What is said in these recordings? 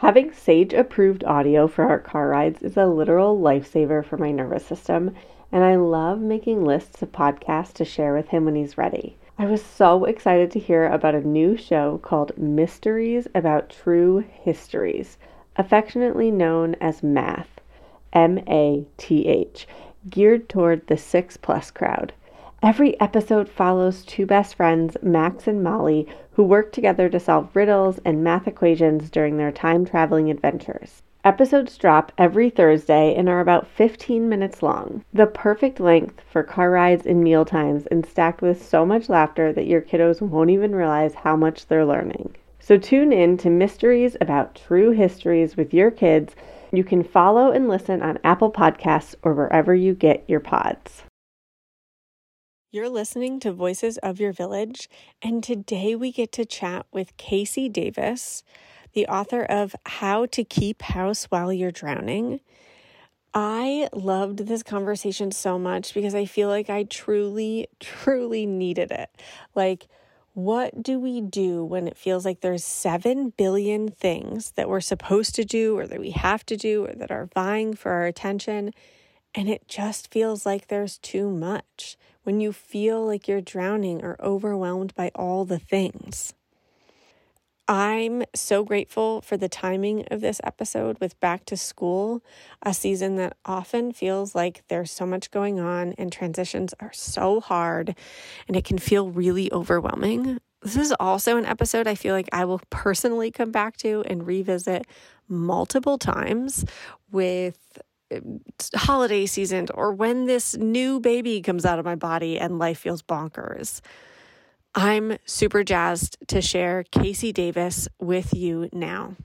Having Sage approved audio for our car rides is a literal lifesaver for my nervous system, and I love making lists of podcasts to share with him when he's ready. I was so excited to hear about a new show called Mysteries About True Histories, affectionately known as MATH, M A T H, geared toward the 6 plus crowd. Every episode follows two best friends, Max and Molly, who work together to solve riddles and math equations during their time traveling adventures. Episodes drop every Thursday and are about 15 minutes long. The perfect length for car rides and meal times and stacked with so much laughter that your kiddos won't even realize how much they're learning. So tune in to Mysteries About True Histories with your kids. You can follow and listen on Apple Podcasts or wherever you get your pods. You're listening to Voices of Your Village, and today we get to chat with KC Davis, the author of How to Keep House While You're Drowning. I loved this conversation so much because I feel like I truly, truly needed it. Like, what do we do when it feels like there's 7 billion things that we're supposed to do or that we have to do or that are vying for our attention? And it just feels like there's too much when you feel like you're drowning or overwhelmed by all the things. I'm so grateful for the timing of this episode with Back to School, a season that often feels like there's so much going on and transitions are so hard and it can feel really overwhelming. This is also an episode I feel like I will personally come back to and revisit multiple times with holiday season or when this new baby comes out of my body and life feels bonkers. I'm super jazzed to share KC Davis with you now.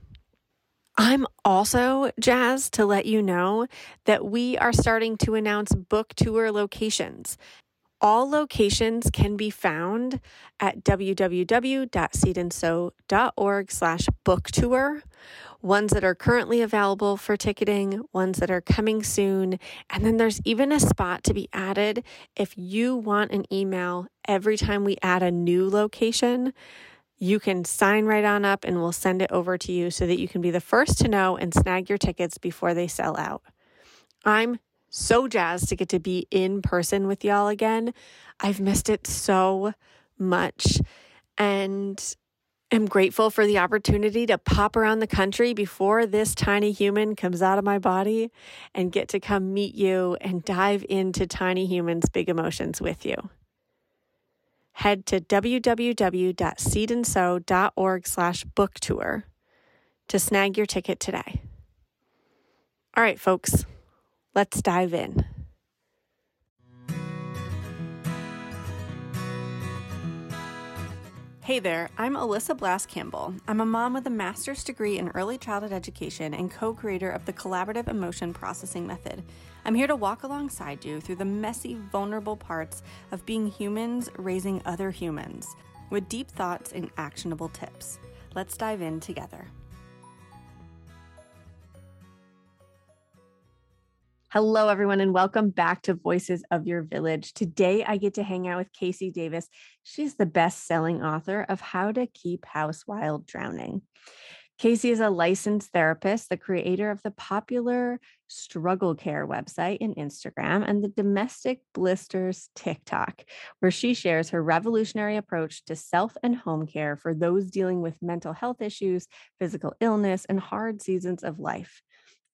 I'm also jazzed to let you know that we are starting to announce book tour locations. All locations can be found at www.seedandsew.org slash book tour ones that are currently available for ticketing, ones that are coming soon. And then there's even a spot to be added if you want an email every time we add a new location. You can sign right on up and we'll send it over to you so that you can be the first to know and snag your tickets before they sell out. I'm so jazzed to get to be in person with y'all again. I've missed it so much. And am grateful for the opportunity to pop around the country before this tiny human comes out of my body and get to come meet you and dive into tiny humans' big emotions with you. Head to www.seedandsew.org slash book tour to snag your ticket today. All right, folks, let's dive in. Hey there, I'm Alyssa Blask Campbell. I'm a mom with a master's degree in early childhood education and co creator of the Collaborative Emotion Processing Method. I'm here to walk alongside you through the messy, vulnerable parts of being humans raising other humans with deep thoughts and actionable tips. Let's dive in together. Hello, everyone, and welcome back to Voices of Your Village. Today, I get to hang out with KC Davis. She's the best selling author of How to Keep House While Drowning. KC is a licensed therapist, the creator of the popular Struggle Care website and Instagram, and the Domestic Blisters TikTok, where she shares her revolutionary approach to self and home care for those dealing with mental health issues, physical illness, and hard seasons of life.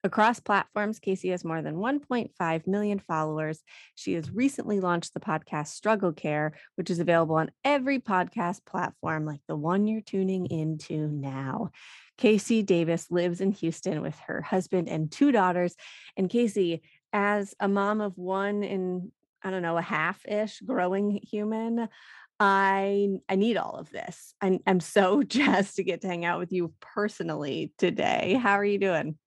Across platforms, KC has more than 1.5 million followers. She has recently launched the podcast Struggle Care, which is available on every podcast platform like the one you're tuning into now. KC Davis lives in Houston with her husband and two daughters. And KC, as a mom of one in, I don't know, a half ish growing human, I I need all of this. I'm, I'm so jazzed to get to hang out with you personally today. How are you doing?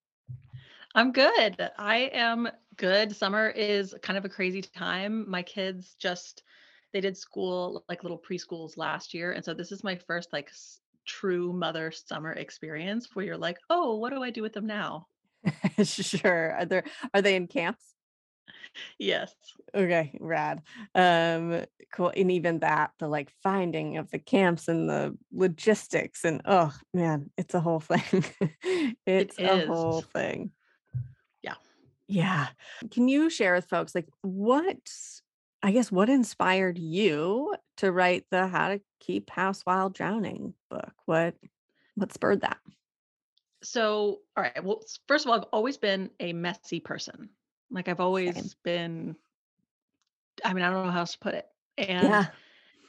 I'm good. I am good. Summer is kind of a crazy time. My kids just they did school like little preschools last year, and so this is my first like s- true mother summer experience where you're like, "Oh, what do I do with them now?" sure. Are there are they in camps? Yes. Okay, rad. Um, cool. And even that, the like finding of the camps and the logistics and oh man, it's a whole thing. It It's a whole thing. Yeah. Can you share with folks like what I guess what inspired you to write the How to Keep House While Drowning book? What what spurred that? So, all right. Well, first of all, I've always been a messy person. Like I've Same. always been, I mean, I don't know how else to put it. And, Yeah.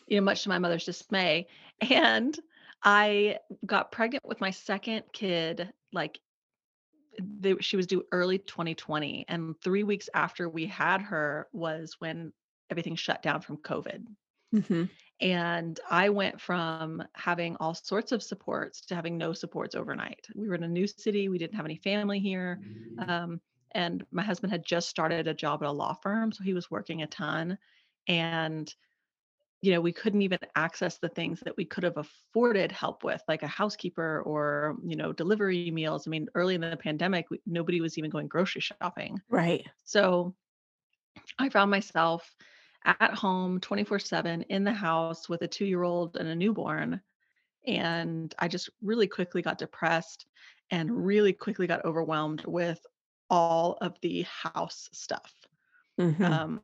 you know, much to my mother's dismay. And I got pregnant with my second kid, like they, she was due early 2020. And three weeks after we had her was when everything shut down from COVID. hmm And I went from having all sorts of supports to having no supports overnight. We were in a new city. We didn't have any family here. Um, and my husband had just started a job at a law firm. So he was working a ton. And, you know, we couldn't even access the things that we could have afforded help with, like a housekeeper or, you know, delivery meals. I mean, early in the pandemic, we, nobody was even going grocery shopping. Right. So I found myself at home 24/7 in the house with a 2-year-old and a newborn, and I just really quickly got depressed and really quickly got overwhelmed with all of the house stuff. hmm Um,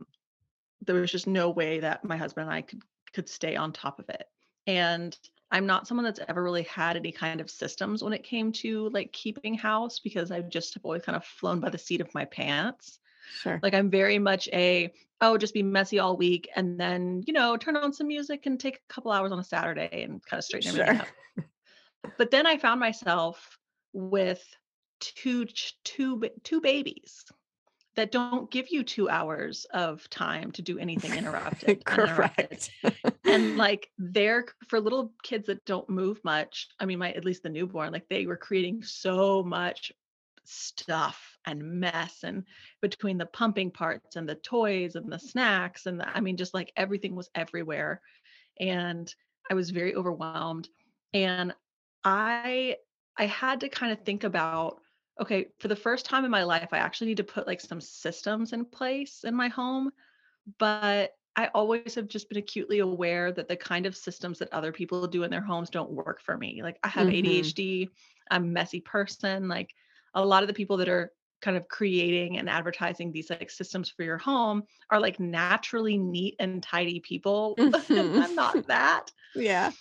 there was just no way that my husband and I could could stay on top of it. And I'm not someone that's ever really had any kind of systems when it came to like keeping house because I just have always kind of flown by the seat of my pants. Sure. Like, I'm very much a, "Oh, just be messy all week and then, you know, turn on some music and take a couple hours on a Saturday and kinda straighten everything Sure. up." But then I found myself with 2 ch 2 ba 2 babies that don't give you 2 hours of time to do anything interrupted uninterrupted. Correct. And, like, they're for little kids that don't move much, I mean, my at least the newborn, like, they were creating so much stuff and mess and between the pumping parts and the toys and the snacks and the I mean, just, like, everything was everywhere, and I was very overwhelmed, and I I had to kinda think about, okay, for the first time in my life, I actually need to put, like, some systems in place in my home but I always have just been acutely aware that the kind of systems that other people do in their homes don't work for me. Like I have hmm ADHD, I'm a messy person. Like a lot of the people that are kind of creating and advertising these like systems for your home are like naturally neat and tidy people. and hmm I'm not that. Yeah.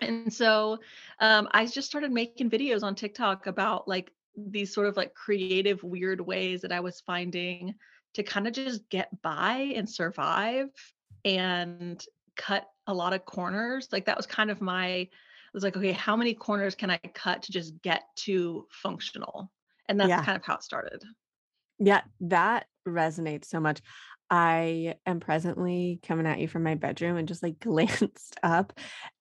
And so um, I just started making videos on TikTok about like these sort of like creative, weird ways that I was finding to kind of just get by and survive and cut a lot of corners. Like that was kind of my, I was like, okay, how many corners can I cut to just get to functional? And that's Yeah. kind of how it started. Yeah. That resonates so much. I am presently coming at you from my bedroom and just like glanced up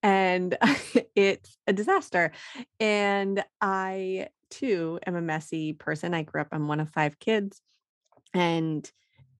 and it's a disaster. And I too am a messy person. I grew up, I'm one of five kids. And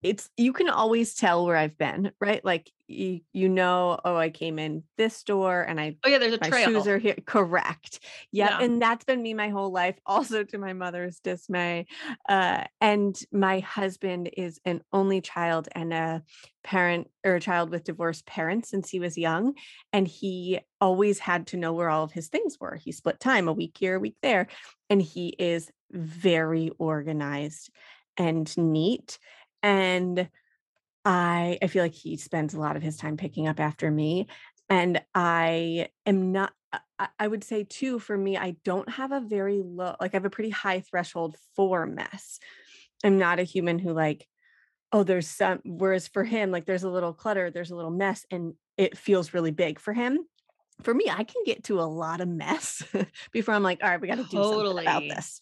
it's you can always tell where I've been, right? Like you you know, oh, I came in this door and I Oh yeah, there's a my shoes are here. Correct. Yep. Yeah. And that's been me my whole life, also to my mother's dismay. Uh, and my husband is an only child and a parent or a child with divorced parents since he was young. And he always had to know where all of his things were. He split time a week here, a week there. And he is very organized and neat. And I I feel like he spends a lot of his time picking up after me, and I am not uh, I I would say too, for me, I don't have a very low like, I have a pretty high threshold for mess. I'm not a human who like, "Oh, there's some" whereas for him, like, there's a little clutter, there's a little mess, and it feels really big for him. For me, I can get to a lot of mess before I'm like, "Alright, we gotta do something about this."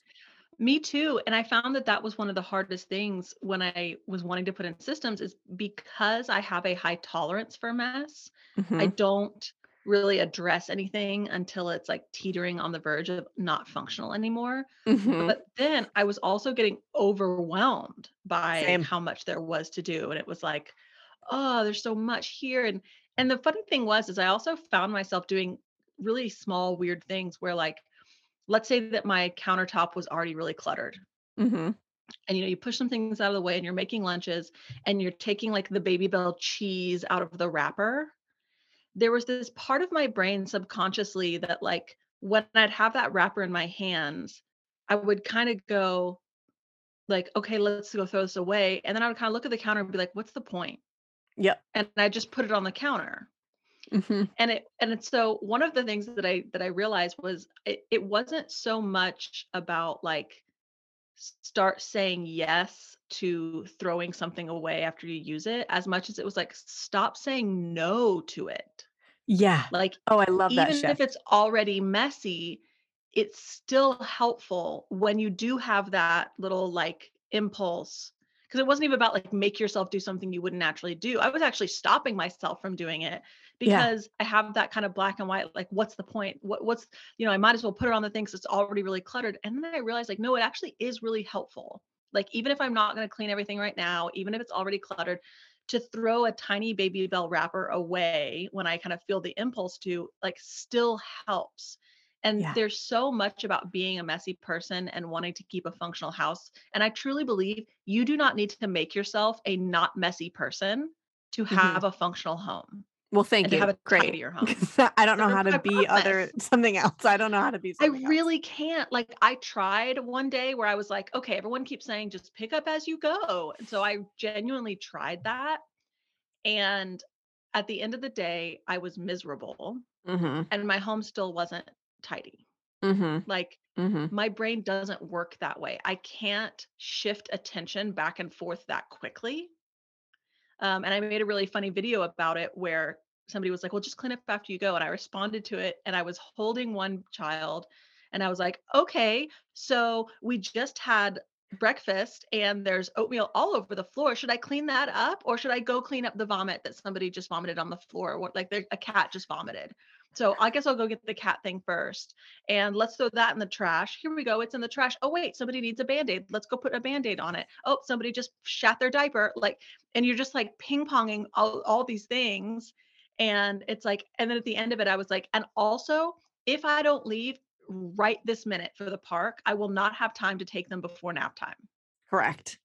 Me too, and I found that that was one of the hardest things when I was wanting to put in systems is because I have a high tolerance for mess, I Mhm, don't really address anything until it's, like, teetering on the verge of not functional anymore, mhm, but then I was also getting overwhelmed by same. how much there was to do, and it was like, "Oh, there's so much here," and and the funny thing was is I also found myself doing really small, weird things where, like, let's say that my countertop was already really cluttered. Mhm, and you know you push some things out of the way and you're making lunches and you're taking like the Babybel cheese out of the wrapper there was this part of my brain subconsciously that like when i'd have that wrapper in my hands i would kind of go like okay let's go throw this away and then i would kind of look at the counter and be like what's the point Yep. and i just put it on the counter hmm and it and it's so one of the things that i that i realized was it, it wasn't so much about like start saying yes to throwing something away after you use it as much as it was like stop saying no to it. Yeah. like Oh, I love that even if it's already messy it's still helpful when you do have that little like impulse because it wasn't even about like make yourself do something you wouldn't naturally do. I was actually stopping myself from doing it Yeah. because i have that kind of black and white like what's the point? What, what's you know i might as well put it on the things that's already really cluttered. And then i realized like no it actually is really helpful. Like even if i'm not going to clean everything right now even if it's already cluttered to throw a tiny Babybel wrapper away when i kind of feel the impulse to like still helps and Yeah. there's so much about being a messy person and wanting to keep a functional house. And I truly believe you do not need to make yourself a not messy person to hmm have a functional home Well, thank to have you. a Great. tidier home. I don't know how to be other something else. I don't know how to be I something else. really can't. Like, I tried one day where I was like, okay, everyone keeps saying just pick up as you go. And so I genuinely tried that. And at the end of the day, I was miserable hmm and my home still wasn't tidy. hmm Like, hmm my brain doesn't work that way. I can't shift attention back and forth that quickly. Um, and I made a really funny video about it where somebody was like, Well, just clean up after you go. And I responded to it and I was holding one child and I was like, Okay, so we just had breakfast and there's oatmeal all over the floor. Should I clean that up or should I go clean up the vomit that somebody just vomited on the floor? What like a cat just vomited. So I guess I'll go get the cat thing first. And let's throw that in the trash. Here we go. It's in the trash. Oh, wait, somebody needs a band aid. Let's go put a band aid on it. Oh, somebody just shat their diaper. Like, and you're just like ping ponging all, all these things. And it's like, and then at the end of it, I was like, and also, if I don't leave right this minute for the park, I will not have time to take them before nap time. Correct.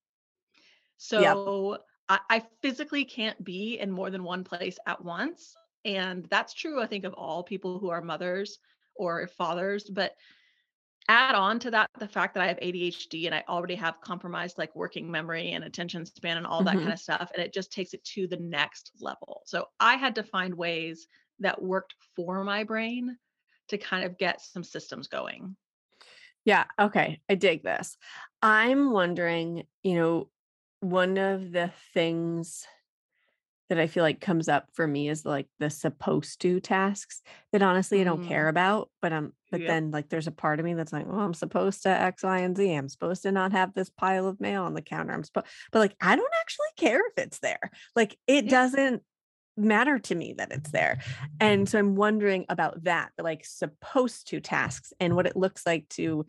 Yep. So I, I physically can't be in more than one place at once. And that's true, I think, of all people who are mothers or fathers. But add on to that the fact that I have ADHD and I already have compromised like working memory and attention span and all that hmm kind of stuff. And it just takes it to the next level. So I had to find ways that worked for my brain to kind of get some systems going. Yeah. Okay. I dig this. I'm wondering, you know, one of the things that I feel like comes up for me is like the supposed to tasks that honestly I don't Mm, care about. But um, but yep. then like there's a part of me that's like, well, I'm supposed to X, Y, and Z. I'm supposed to not have this pile of mail on the counter. I'm supposed, but like I don't actually care if it's there. Like it Yeah. doesn't matter to me that it's there. And so I'm wondering about that, the like supposed to tasks and what it looks like to,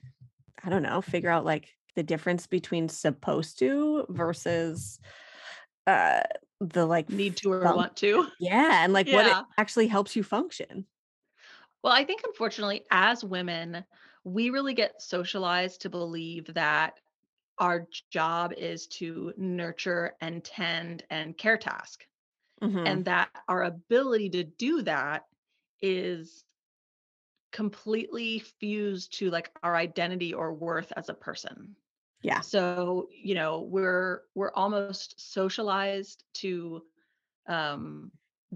I don't know, figure out like the difference between supposed to versus uh the like Need to or fun- want to. yeah and like what it actually helps you function Well, I think unfortunately, as women, we really get socialized to believe that our job is to nurture and tend and care task, Mhm. and that our ability to do that is completely fused to like our identity or worth as a person. Yeah So, you know, we're we're almost socialized to um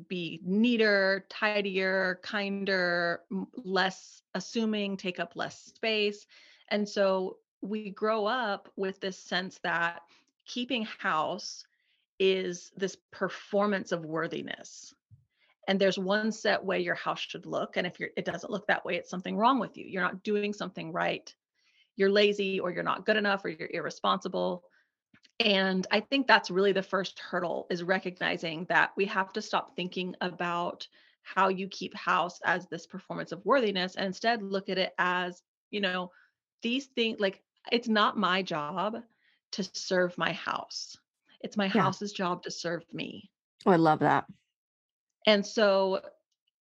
be neater, tidier, kinder, less assuming, take up less space. And so we grow up with this sense that keeping house is this performance of worthiness. And there's one set way your house should look. And if it doesn't look that way, it's something wrong with you. You're not doing something right. You're lazy or you're not good enough or you're irresponsible. And I think that's really the first hurdle is recognizing that we have to stop thinking about how you keep house as this performance of worthiness and instead look at it as, you know, these things like it's not my job to serve my house. It's my Yeah. house's job to serve me. oh i love that And so,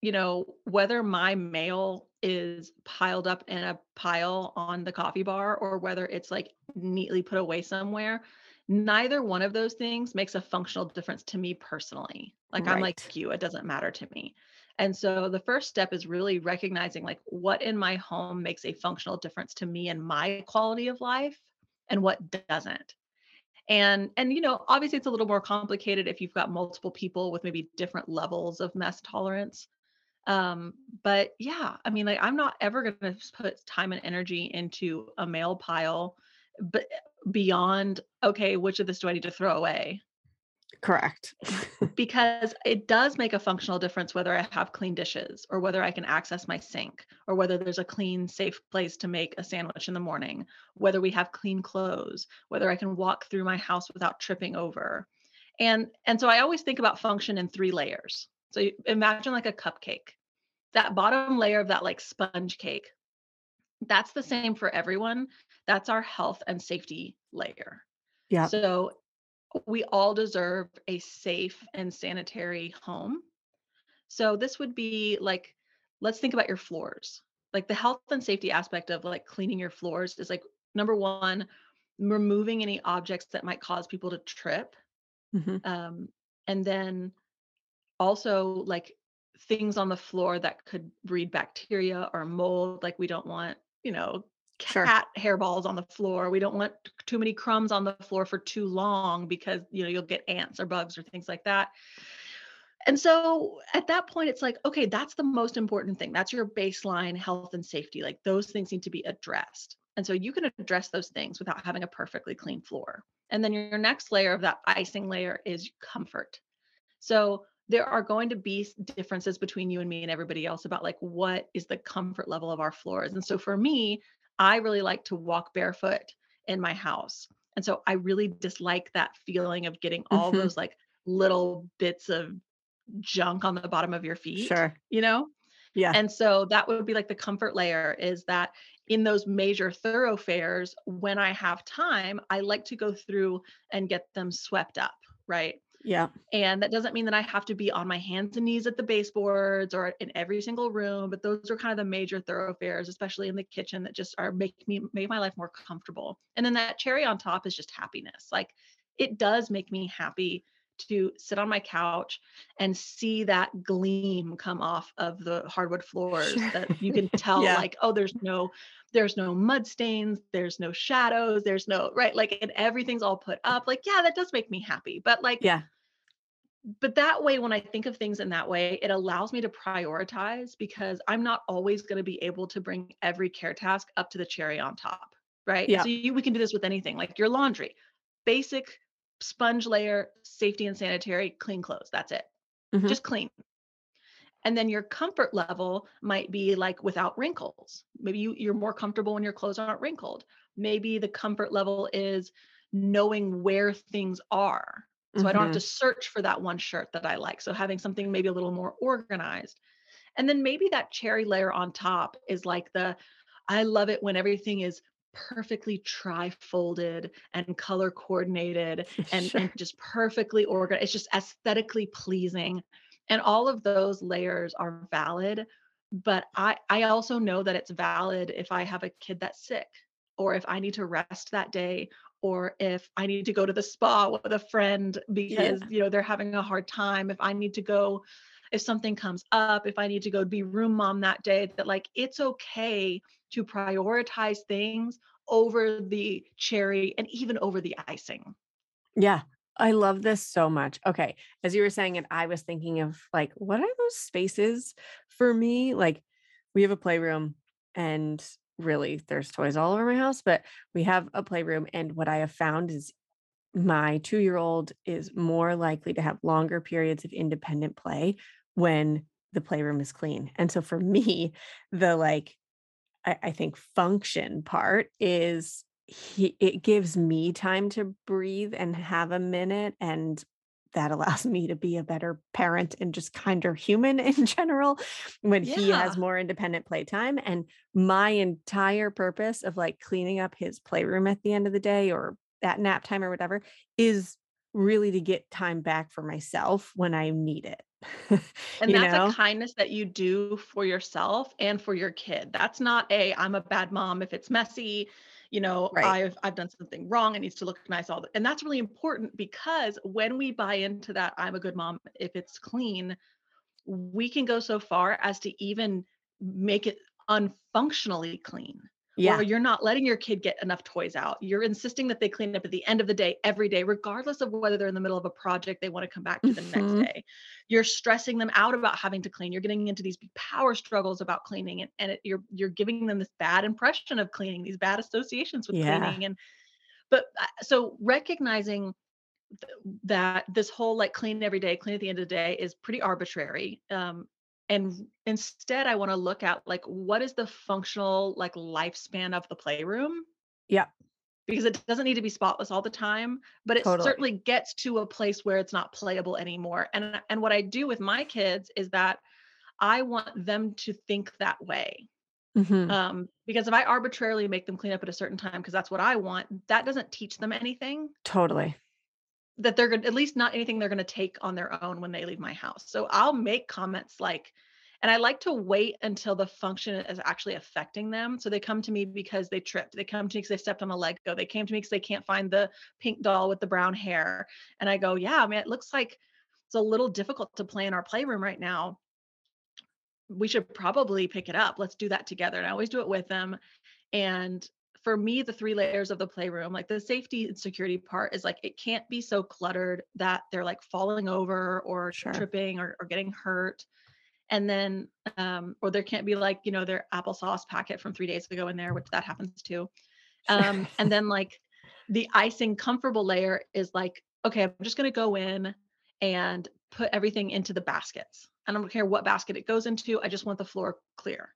you know, whether my mail is piled up in a pile on the coffee bar or whether it's like neatly put away somewhere, neither one of those things makes a functional difference to me personally. Like I'm like you, it doesn't matter to me. And so the first step is really recognizing like what in my home makes a functional difference to me and my quality of life and what doesn't. And and you know, obviously it's a little more complicated if you've got multiple people with maybe different levels of mess tolerance. Um, but yeah, I mean, like I'm not ever gonna put time and energy into a mail pile, but beyond okay, which of this do I need to throw away? Correct. Because it does make a functional difference whether I have clean dishes or whether I can access my sink or whether there's a clean, safe place to make a sandwich in the morning, whether we have clean clothes, whether I can walk through my house without tripping over. And and so I always think about function in three layers. So imagine like a cupcake. That bottom layer of that like sponge cake, that's the same for everyone. That's our health and safety layer. Yeah. So we all deserve a safe and sanitary home. So this would be like, let's think about your floors. Like the health and safety aspect of like cleaning your floors is like number one, removing any objects that might cause people to trip. Mhm. Um, and then also like things on the floor that could breed bacteria or mold. Like we don't want, you know, Sure. cat hairballs on the floor. We don't want too many crumbs on the floor for too long because you know you'll get ants or bugs or things like that. And so at that point, it's like, okay, that's the most important thing. That's your baseline health and safety. Like those things need to be addressed. And so you can address those things without having a perfectly clean floor. And then your next layer of that icing layer is comfort. So there are going to be differences between you and me and everybody else about like what is the comfort level of our floors. And so for me, I really like to walk barefoot in my house. And so I really dislike that feeling of getting all Mhm. those like little bits of junk on the bottom of your feet, Sure. you know? Yeah. And so that would be like the comfort layer is that in those major thoroughfares, when I have time, I like to go through and get them swept up, right? Yeah. And that doesn't mean that I have to be on my hands and knees at the baseboards or in every single room, but those are kind of the major thoroughfares, especially in the kitchen, that just are make me make my life more comfortable. And then that cherry on top is just happiness. Like it does make me happy to sit on my couch and see that gleam come off of the hardwood floors Sure. that you can tell Yeah. like oh there's no there's no mud stains there's no shadows there's no right like and everything's all put up like yeah that does make me happy but like Yeah. But that way when i think of things in that way it allows me to prioritize because i'm not always going to be able to bring every care task up to the cherry on top right? Yeah. so you, we can do this with anything like your laundry basic sponge layer safety and sanitary clean clothes that's it Mhm. just clean. And then your comfort level might be like without wrinkles. Maybe you, you're more comfortable when your clothes aren't wrinkled. Maybe the comfort level is knowing where things are so I don't have to Mhm. search for that one shirt that I like. So having something maybe a little more organized. And then maybe that cherry layer on top is like the I love it when everything is perfectly tri-folded and color coordinated and, Sure. and just perfectly organized. It's just aesthetically pleasing. And all of those layers are valid. But I, I also know that it's valid if I have a kid that's sick or if I need to rest that day or if I need to go to the spa with a friend Yeah. because you know they're having a hard time, if I need to go if something comes up, if I need to go be room mom that day, that like it's okay to prioritize things over the cherry and even over the icing. Yeah. I love this so much. Okay. As you were saying it, I was thinking of like, what are those spaces for me? Like, we have a playroom and really there's toys all over my house, but we have a playroom. And what I have found is my two year old is more likely to have longer periods of independent play when the playroom is clean. And so for me, the like, I, I think function part is he, it gives me time to breathe and have a minute and that allows me to be a better parent and just kinder human in general when he has more independent playtime and my entire purpose of like cleaning up his playroom at the end of the day or at nap time or whatever is really to get time back for myself when I need it And that's a kindness that you do for yourself and for your kid. That's not a I'm a bad mom if it's messy, you know, Right. I've I've done something wrong, it needs to look nice all the and that's really important because when we buy into that I'm a good mom if it's clean, we can go so far as to even make it unfunctionally clean, Yeah. you're not letting your kid get enough toys out. You're insisting that they clean up at the end of the day, every day, regardless of whether they're in the middle of a project they want to come back to the next Mhm. day. You're stressing them out about having to clean. You're getting into these power struggles about cleaning, and, and it, you're you're giving them this bad impression of cleaning, these bad associations with Yeah. cleaning. And but uh, so recognizing that this whole like clean every day, clean at the end of the day is pretty arbitrary. Um, and instead, I want to look at like what is the functional like lifespan of the playroom yeah because it doesn't need to be spotless all the time, but it Totally. certainly gets to a place where it's not playable anymore. And and what I do with my kids is that I want them to think that way. Mhm. Um, because if I arbitrarily make them clean up at a certain time because that's what I want, that doesn't teach them anything Totally. That they're gonna at least not anything they're gonna take on their own when they leave my house. So I'll make comments like and I like to wait until the function is actually affecting them. So they come to me because they tripped. They come to me because they stepped on a Lego. They came to me because they can't find the pink doll with the brown hair. And I go, yeah, I mean, it looks like it's a little difficult to play in our playroom right now. We should probably pick it up. Let's do that together. And I always do it with them. And for me, the three layers of the playroom, like the safety and security part is like it can't be so cluttered that they're like falling over or Sure. tripping or, or getting hurt. And then, um, or there can't be like, you know, their applesauce packet from three days ago in there, which that happens too. Sure. Um, and then like the icing comfortable layer is like, okay, I'm just going to go in and put everything into the baskets. I don't care what basket it goes into. I just want the floor clear.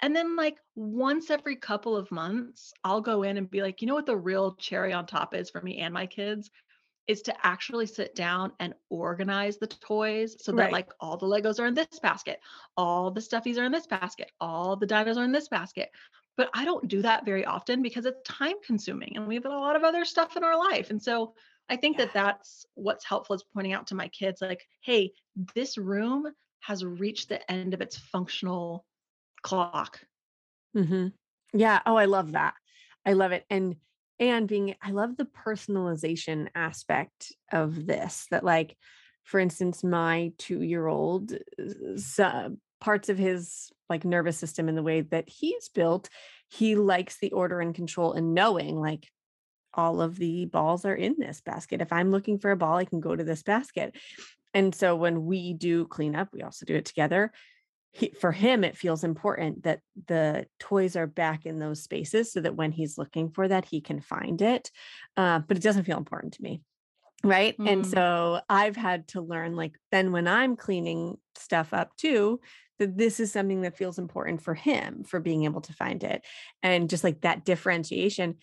And then, like, once every couple of months, I'll go in and be like, you know what the real cherry on top is for me and my kids? Is to actually sit down and organize the toys so that, Right. like, all the Legos are in this basket, all the stuffies are in this basket, all the dinos are in this basket. But I don't do that very often because it's time consuming and we have a lot of other stuff in our life. And so I think Yeah. that that's what's helpful is pointing out to my kids, like, hey, this room has reached the end of its functional clock. Mhm. Yeah. Oh, I love that. I love it. And and being I love the personalization aspect of this that like for instance my 2-year-old uh, parts of his like nervous system and the way that he's built he likes the order and control and knowing like all of the balls are in this basket if i'm looking for a ball i can go to this basket and so when we do cleanup we also do it together he, for him it feels important that the toys are back in those spaces so that when he's looking for that he can find it uh, but it doesn't feel important to me right and Mm. so i've had to learn like then when i'm cleaning stuff up too that this is something that feels important for him for being able to find it and just like that differentiation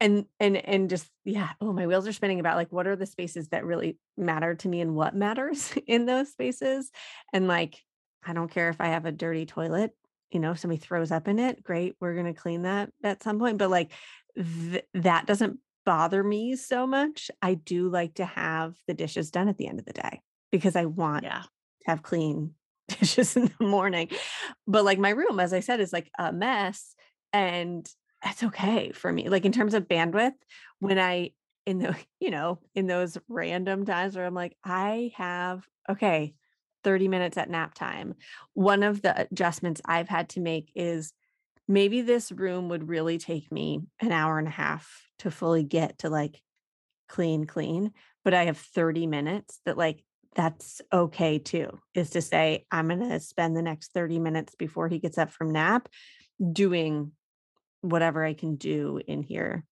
and and and just yeah oh my wheels are spinning about like what are the spaces that really matter to me and what matters in those spaces and like i don't care if i have a dirty toilet you know if somebody throws up in it great we're going to clean that at some point but like th- that doesn't bother me so much i do like to have the dishes done at the end of the day because i want Yeah. to have clean dishes in the morning. But like my room, as I said, is like a mess. And that's okay for me. Like in terms of bandwidth, when I in the, you know, in those random times where I'm like, I have okay, 30 minutes at nap time. One of the adjustments I've had to make is maybe this room would really take me an hour and a half to fully get to like clean, clean, but I have 30 minutes that like that's okay too, is to say, I'm going to spend the next 30 minutes before he gets up from nap doing whatever I can do in here.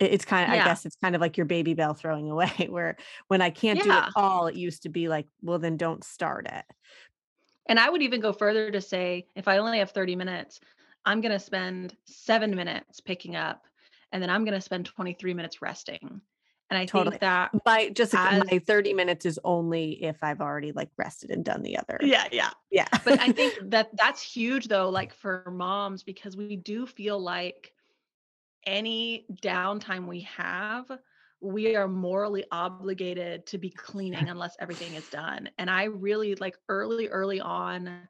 It- It's kind of, I guess it's kind of like your Babybel throwing away, where when I can't do it all, it used to be like, well, then don't start it. And I would even go further to say if I only have 30 minutes, I'm going to spend seven minutes picking up and then I'm going to spend 23 minutes resting. And I Totally. think that, My just As- my 30 minutes is only if I've already like rested and done the other. yeah, yeah. Yeah. But I think that that's huge though, like for moms, because we do feel like any downtime we have, we are morally obligated to be cleaning unless everything is done. And I really like early, early on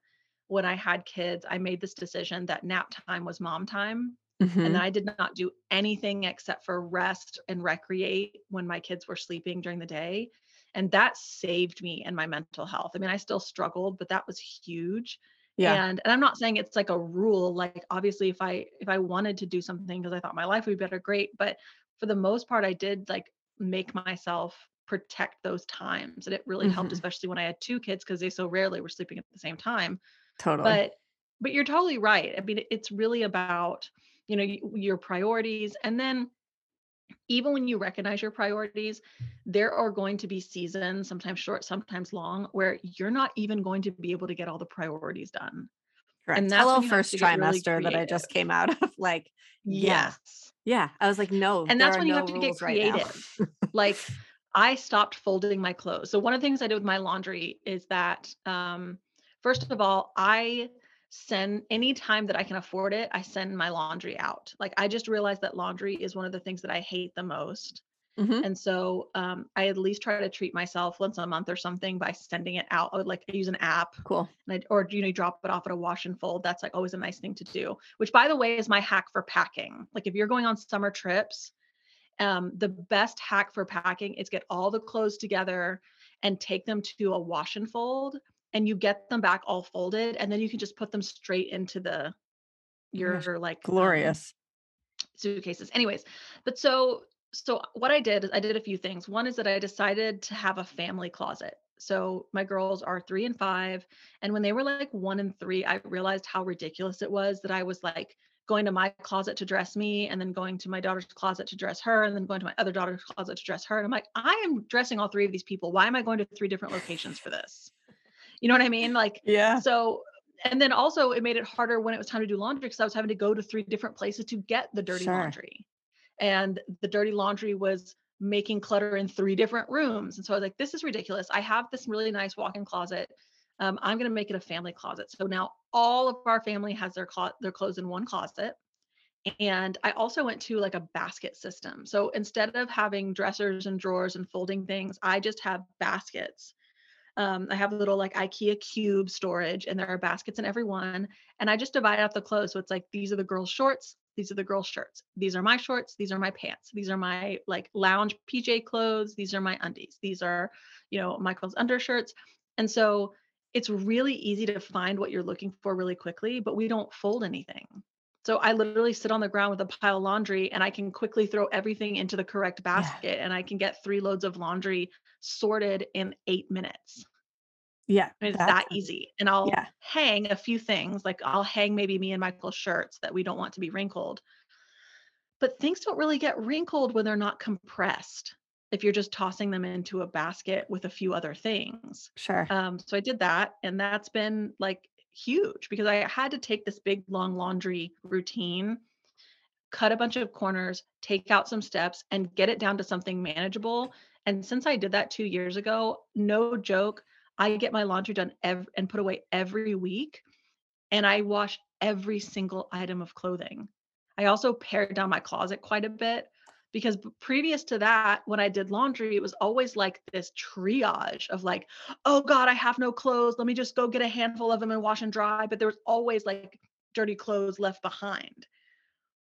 when I had kids, I made this decision that nap time was mom time. And hmm I did not do anything except for rest and recreate when my kids were sleeping during the day. And that saved me and my mental health. I mean, I still struggled, but that was huge. Yeah, And and I'm not saying it's like a rule. Like obviously if I if I wanted to do something because I thought my life would be better, great. But for the most part, I did like make myself protect those times. And it really helped, hmm especially when I had two kids because they so rarely were sleeping at the same time totally. but but you're totally right. I mean, it's really about, you know, your priorities, and then even when you recognize your priorities, there are going to be seasons, sometimes short, sometimes long, where you're not even going to be able to get all the priorities done, and Correct. that's Hello, when first get really trimester that I just came out of. Like, Yes, yeah. I was like, no, and that's when you no have to get rules right creative. Like, I stopped folding my clothes. So one of the things I did with my laundry is that, um, first of all, I send any time that I can afford it, I send my laundry out. Like I just realized that laundry is one of the things that I hate the most. hmm And so um, I at least try to treat myself once a month or something by sending it out. I would like use an app Cool. and I, or you know drop it off at a wash and fold. That's like always a nice thing to do. Which by the way is my hack for packing. Like if you're going on summer trips, um, the best hack for packing is get all the clothes together and take them to a wash and fold and you get them back all folded and then you can just put them straight into the Oh gosh, your like um glorious. suitcases. Anyways but so so what i did is i did a few things. One is that i decided to have a family closet. So my girls are three and five and when they were like one and three i realized how ridiculous it was that i was like going to my closet to dress me and then going to my daughter's closet to dress her and then going to my other daughter's closet to dress her and i'm like i am dressing all three of these people. Why am i going to three different locations for this you know what I mean? Like, Yeah, so, and then also it made it harder when it was time to do laundry because I was having to go to three different places to get the dirty sure. laundry. And the dirty laundry was making clutter in three different rooms. And so I was like, this is ridiculous. I have this really nice walk-in closet. Um, I'm going to make it a family closet. So now all of our family has their clo- their clothes in one closet. And I also went to like a basket system. So instead of having dressers and drawers and folding things, I just have baskets um, I have a little like IKEA cube storage, and there are baskets in every one. And I just divide up the clothes. So it's like these are the girls' shorts, these are the girls' shirts, these are my shorts, these are my pants, these are my like lounge PJ clothes, these are my undies, these are, you know, Michael's undershirts. And so it's really easy to find what you're looking for really quickly, but we don't fold anything. So I literally sit on the ground with a pile of laundry and I can quickly throw everything into the correct Yeah, basket and I can get three loads of laundry sorted in eight minutes. Yeah. And it's that easy. And I'll yeah, hang a few things, like I'll hang maybe me and Michael's shirts that we don't want to be wrinkled. But things don't really get wrinkled when they're not compressed. If you're just tossing them into a basket with a few other things. sure. Um, so I did that, and that's been like huge because I had to take this big long laundry routine, cut a bunch of corners, take out some steps, and get it down to something manageable. And since I did that two years ago, no joke, I get my laundry done ev- and put away every week and I wash every single item of clothing. I also pared down my closet quite a bit because previous to that, when I did laundry, it was always like this triage of like, oh God, I have no clothes. Let me just go get a handful of them and wash and dry. But there was always like dirty clothes left behind.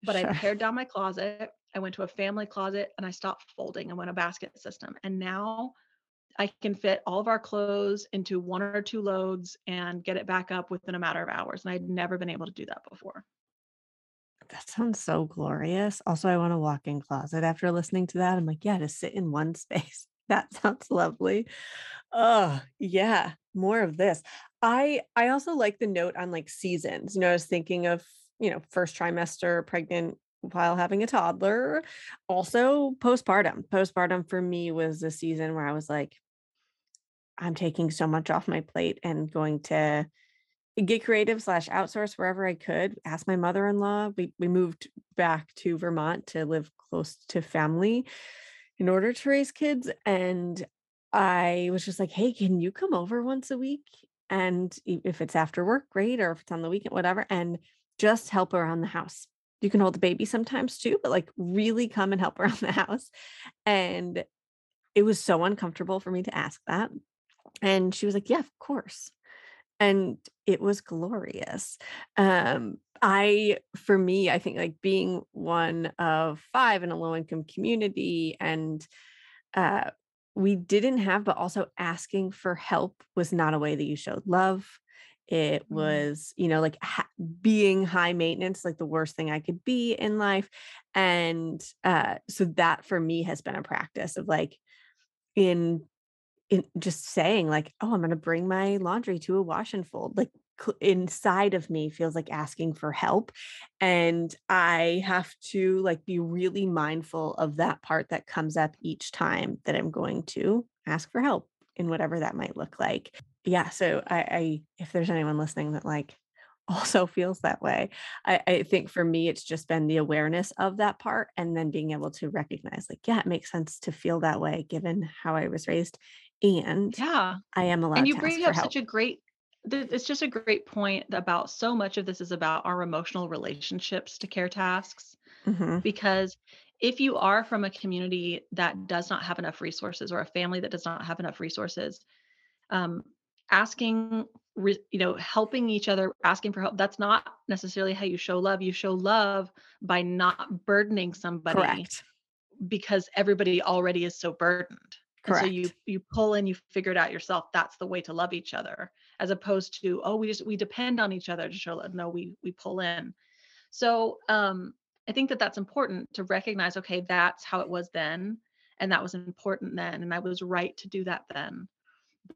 But I pared down my closet. I went to a family closet and I stopped folding and went a basket system. And now I can fit all of our clothes into one or two loads and get it back up within a matter of hours. And I'd never been able to do that before. That sounds so glorious. Also, I want a walk-in closet after listening to that. I'm like, yeah, to sit in one space. That sounds lovely. Oh, yeah, more of this. I I also like the note on like seasons. You know, I was thinking of, you know, first trimester, pregnant while having a toddler. Also postpartum. Postpartum for me was a season where I was like, I'm taking so much off my plate and going to get creative slash outsource wherever I could. Ask my mother-in-law. We we moved back to Vermont to live close to family in order to raise kids. And I was just like, hey, can you come over once a week? And if it's after work, great, or if it's on the weekend, whatever, and just help around the house. you can hold the baby sometimes too, but like really come and help around the house. And it was so uncomfortable for me to ask that. And she was like, Yeah, of course. And it was glorious. Um, I, for me, I think like being one of five in a low income community and uh, we didn't have, but also asking for help was not a way that you showed love. It Mm. was, you know, like ha- being high maintenance, like the worst thing I could be in life. And uh, so that for me has been a practice of like in in just saying like, "Oh, I'm gonna bring my laundry to a wash and fold," like, inside of me feels like asking for help, and I have to, like, be really mindful of that part that comes up each time that I'm going to ask for help in whatever that might look like. Yeah, so I I if there's anyone listening that, like, also feels that way, I I think for me, it's just been the awareness of that part and then being able to recognize, like, yeah, it makes sense to feel that way given how I was raised and Yeah. I am a lesson. And you bring up such a great it's just a great point about so much of this is about our emotional relationships to care tasks Mhm. because if you are from a community that does not have enough resources or a family that does not have enough resources um, asking re- you know helping each other asking for help that's not necessarily how you show love you show love by not burdening somebody Correct. because everybody already is so burdened. And so you you pull in, you figure it out yourself. That's the way to love each other, as opposed to oh we just we depend on each other to show love. No, we we pull in. So um, I think that that's important to recognize. Okay, that's how it was then, and that was important then, and I was right to do that then.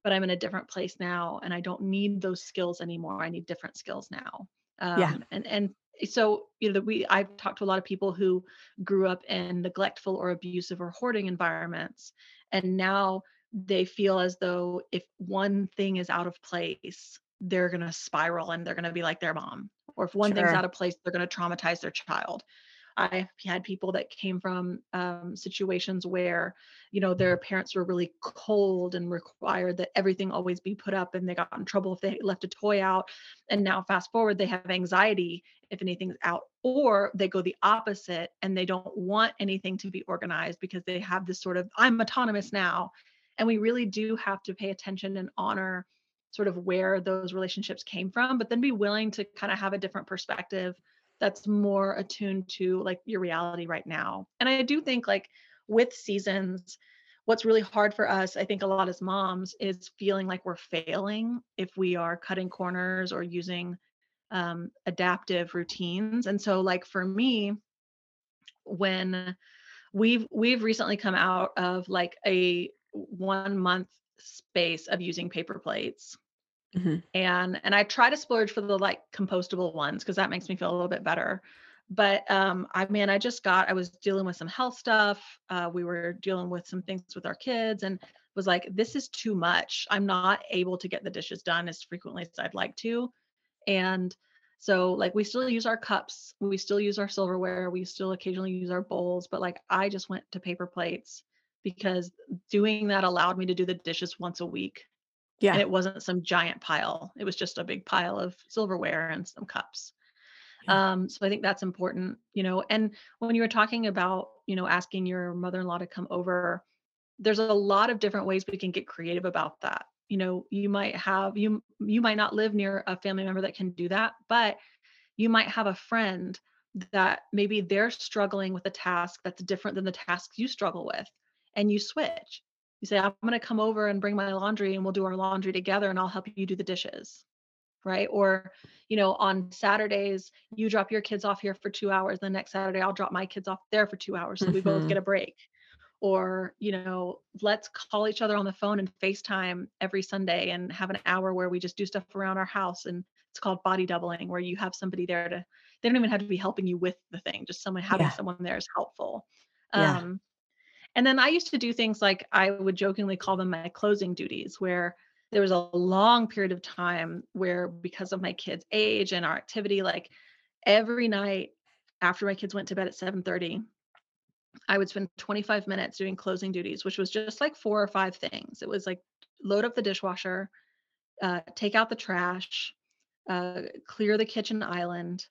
But I'm in a different place now, and I don't need those skills anymore. I need different skills now. Yeah. Um, and and so you know we I've talked to a lot of people who grew up in neglectful or abusive or hoarding environments, and now they feel as though if one thing is out of place, they're going to spiral and they're going to be like their mom. Or if one thing's Sure. out of place, they're going to traumatize their child. I've had people that came from um, situations where, you know, their parents were really cold and required that everything always be put up, and they got in trouble if they left a toy out. And now, fast forward, they have anxiety if anything's out, or they go the opposite and they don't want anything to be organized because they have this sort of, I'm autonomous now. And we really do have to pay attention and honor sort of where those relationships came from, but then be willing to kind of have a different perspective that's more attuned to like your reality right now. And I do think like with seasons, what's really hard for us, I think a lot as moms, is feeling like we're failing if we are cutting corners or using um, adaptive routines. And so, like for me, when we've we've recently come out of like a one month space of using paper plates Mhm. and and I try to splurge for the like compostable ones because that makes me feel a little bit better. But um, I mean, I just got I was dealing with some health stuff. Uh, we were dealing with some things with our kids, and was like, this is too much. I'm not able to get the dishes done as frequently as I'd like to, and so like we still use our cups, we still use our silverware, we still occasionally use our bowls, but like I just went to paper plates because doing that allowed me to do the dishes once a week and Yeah. it wasn't some giant pile. It was just a big pile of silverware and some cups. Yeah. Um, so I think that's important, you know. And when you were talking about, you know, asking your mother-in-law to come over, there's a lot of different ways we can get creative about that. You know, you might have you you might not live near a family member that can do that, but you might have a friend that maybe they're struggling with a task that's different than the tasks you struggle with and you switch you say i'm going to come over and bring my laundry and we'll do our laundry together and i'll help you do the dishes right or you know on saturdays you drop your kids off here for two hours the next saturday i'll drop my kids off there for two hours so we both get Mhm. a break or you know let's call each other on the phone and facetime every sunday and have an hour where we just do stuff around our house and it's called body doubling where you have somebody there to they don't even have to be helping you with the thing just someone having Yeah. someone there is helpful Yeah. um, and then i used to do things like i would jokingly call them my closing duties where there was a long period of time where because of my kids age and our activity like every night after my kids went to bed at 7:30 I would spend 25 minutes doing closing duties, which was just like 4 or 5 things. It was like load up the dishwasher, uh, take out the trash, uh, clear the kitchen island,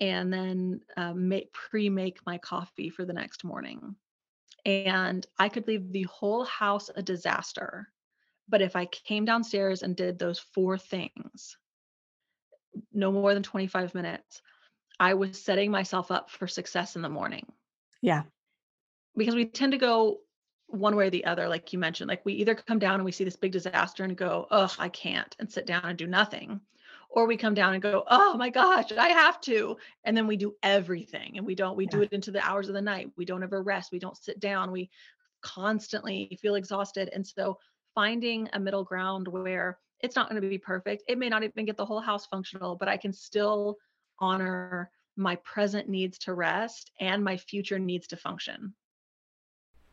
and then um, make pre-make my coffee for the next morning. And I could leave the whole house a disaster. But if I came downstairs and did those four things, no more than 25 minutes, I was setting myself up for success in the morning. Yeah. Because we tend to go one way or the other, like you mentioned. Like we either come down and we see this big disaster and go, oh, I can't, and sit down and do nothing. Or we come down and go, oh my gosh, I have to. And then we do everything and we don't, we yeah. do it into the hours of the night. We don't ever rest. We don't sit down. We constantly feel exhausted. And so finding a middle ground where it's not going to be perfect. It may not even get the whole house functional, but I can still honor my present needs to rest and my future needs to function.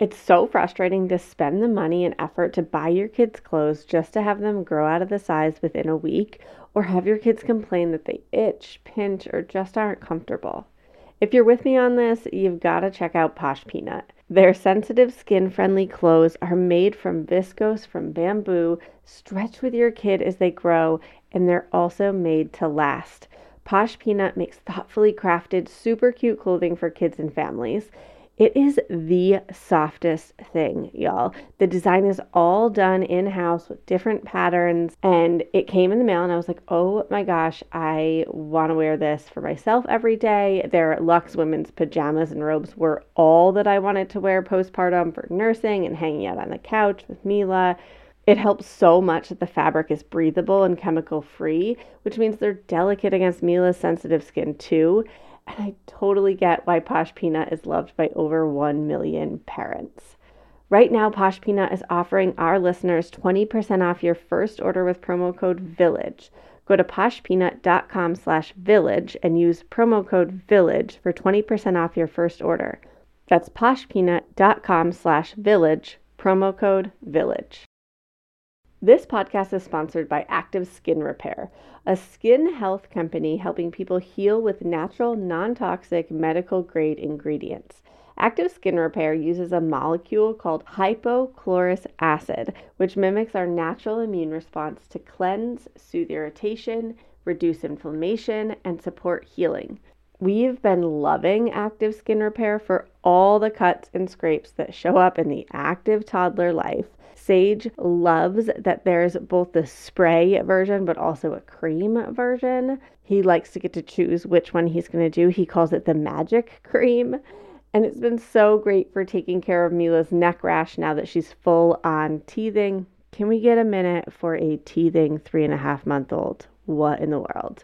It's so frustrating to spend the money and effort to buy your kids clothes just to have them grow out of the size within a week, or have your kids complain that they itch, pinch, or just aren't comfortable. If you're with me on this, you've got to check out Posh Peanut. Their sensitive skin friendly clothes are made from viscose from bamboo, stretch with your kid as they grow, and they're also made to last. Posh Peanut makes thoughtfully crafted, super cute clothing for kids and families. It is the softest thing, y'all. The design is all done in house with different patterns, and it came in the mail. And I was like, oh my gosh, I want to wear this for myself every day. Their Luxe women's pajamas and robes were all that I wanted to wear postpartum for nursing and hanging out on the couch with Mila. It helps so much that the fabric is breathable and chemical free, which means they're delicate against Mila's sensitive skin too. And I totally get why Posh Peanut is loved by over 1 million parents. Right now, Posh Peanut is offering our listeners 20% off your first order with promo code VILLAGE. Go to poshpeanut.com slash village and use promo code VILLAGE for 20% off your first order. That's poshpeanut.com slash village, promo code VILLAGE. This podcast is sponsored by Active Skin Repair, a skin health company helping people heal with natural, non toxic, medical grade ingredients. Active Skin Repair uses a molecule called hypochlorous acid, which mimics our natural immune response to cleanse, soothe irritation, reduce inflammation, and support healing. We've been loving active skin repair for all the cuts and scrapes that show up in the active toddler life Sage loves that there's both the spray version but also a cream version. He likes to get to choose which one he's going to do. He calls it the magic cream. And it's been so great for taking care of Mila's neck rash now that she's full on teething. Can we get a minute for a teething three and a half month old? What in the world?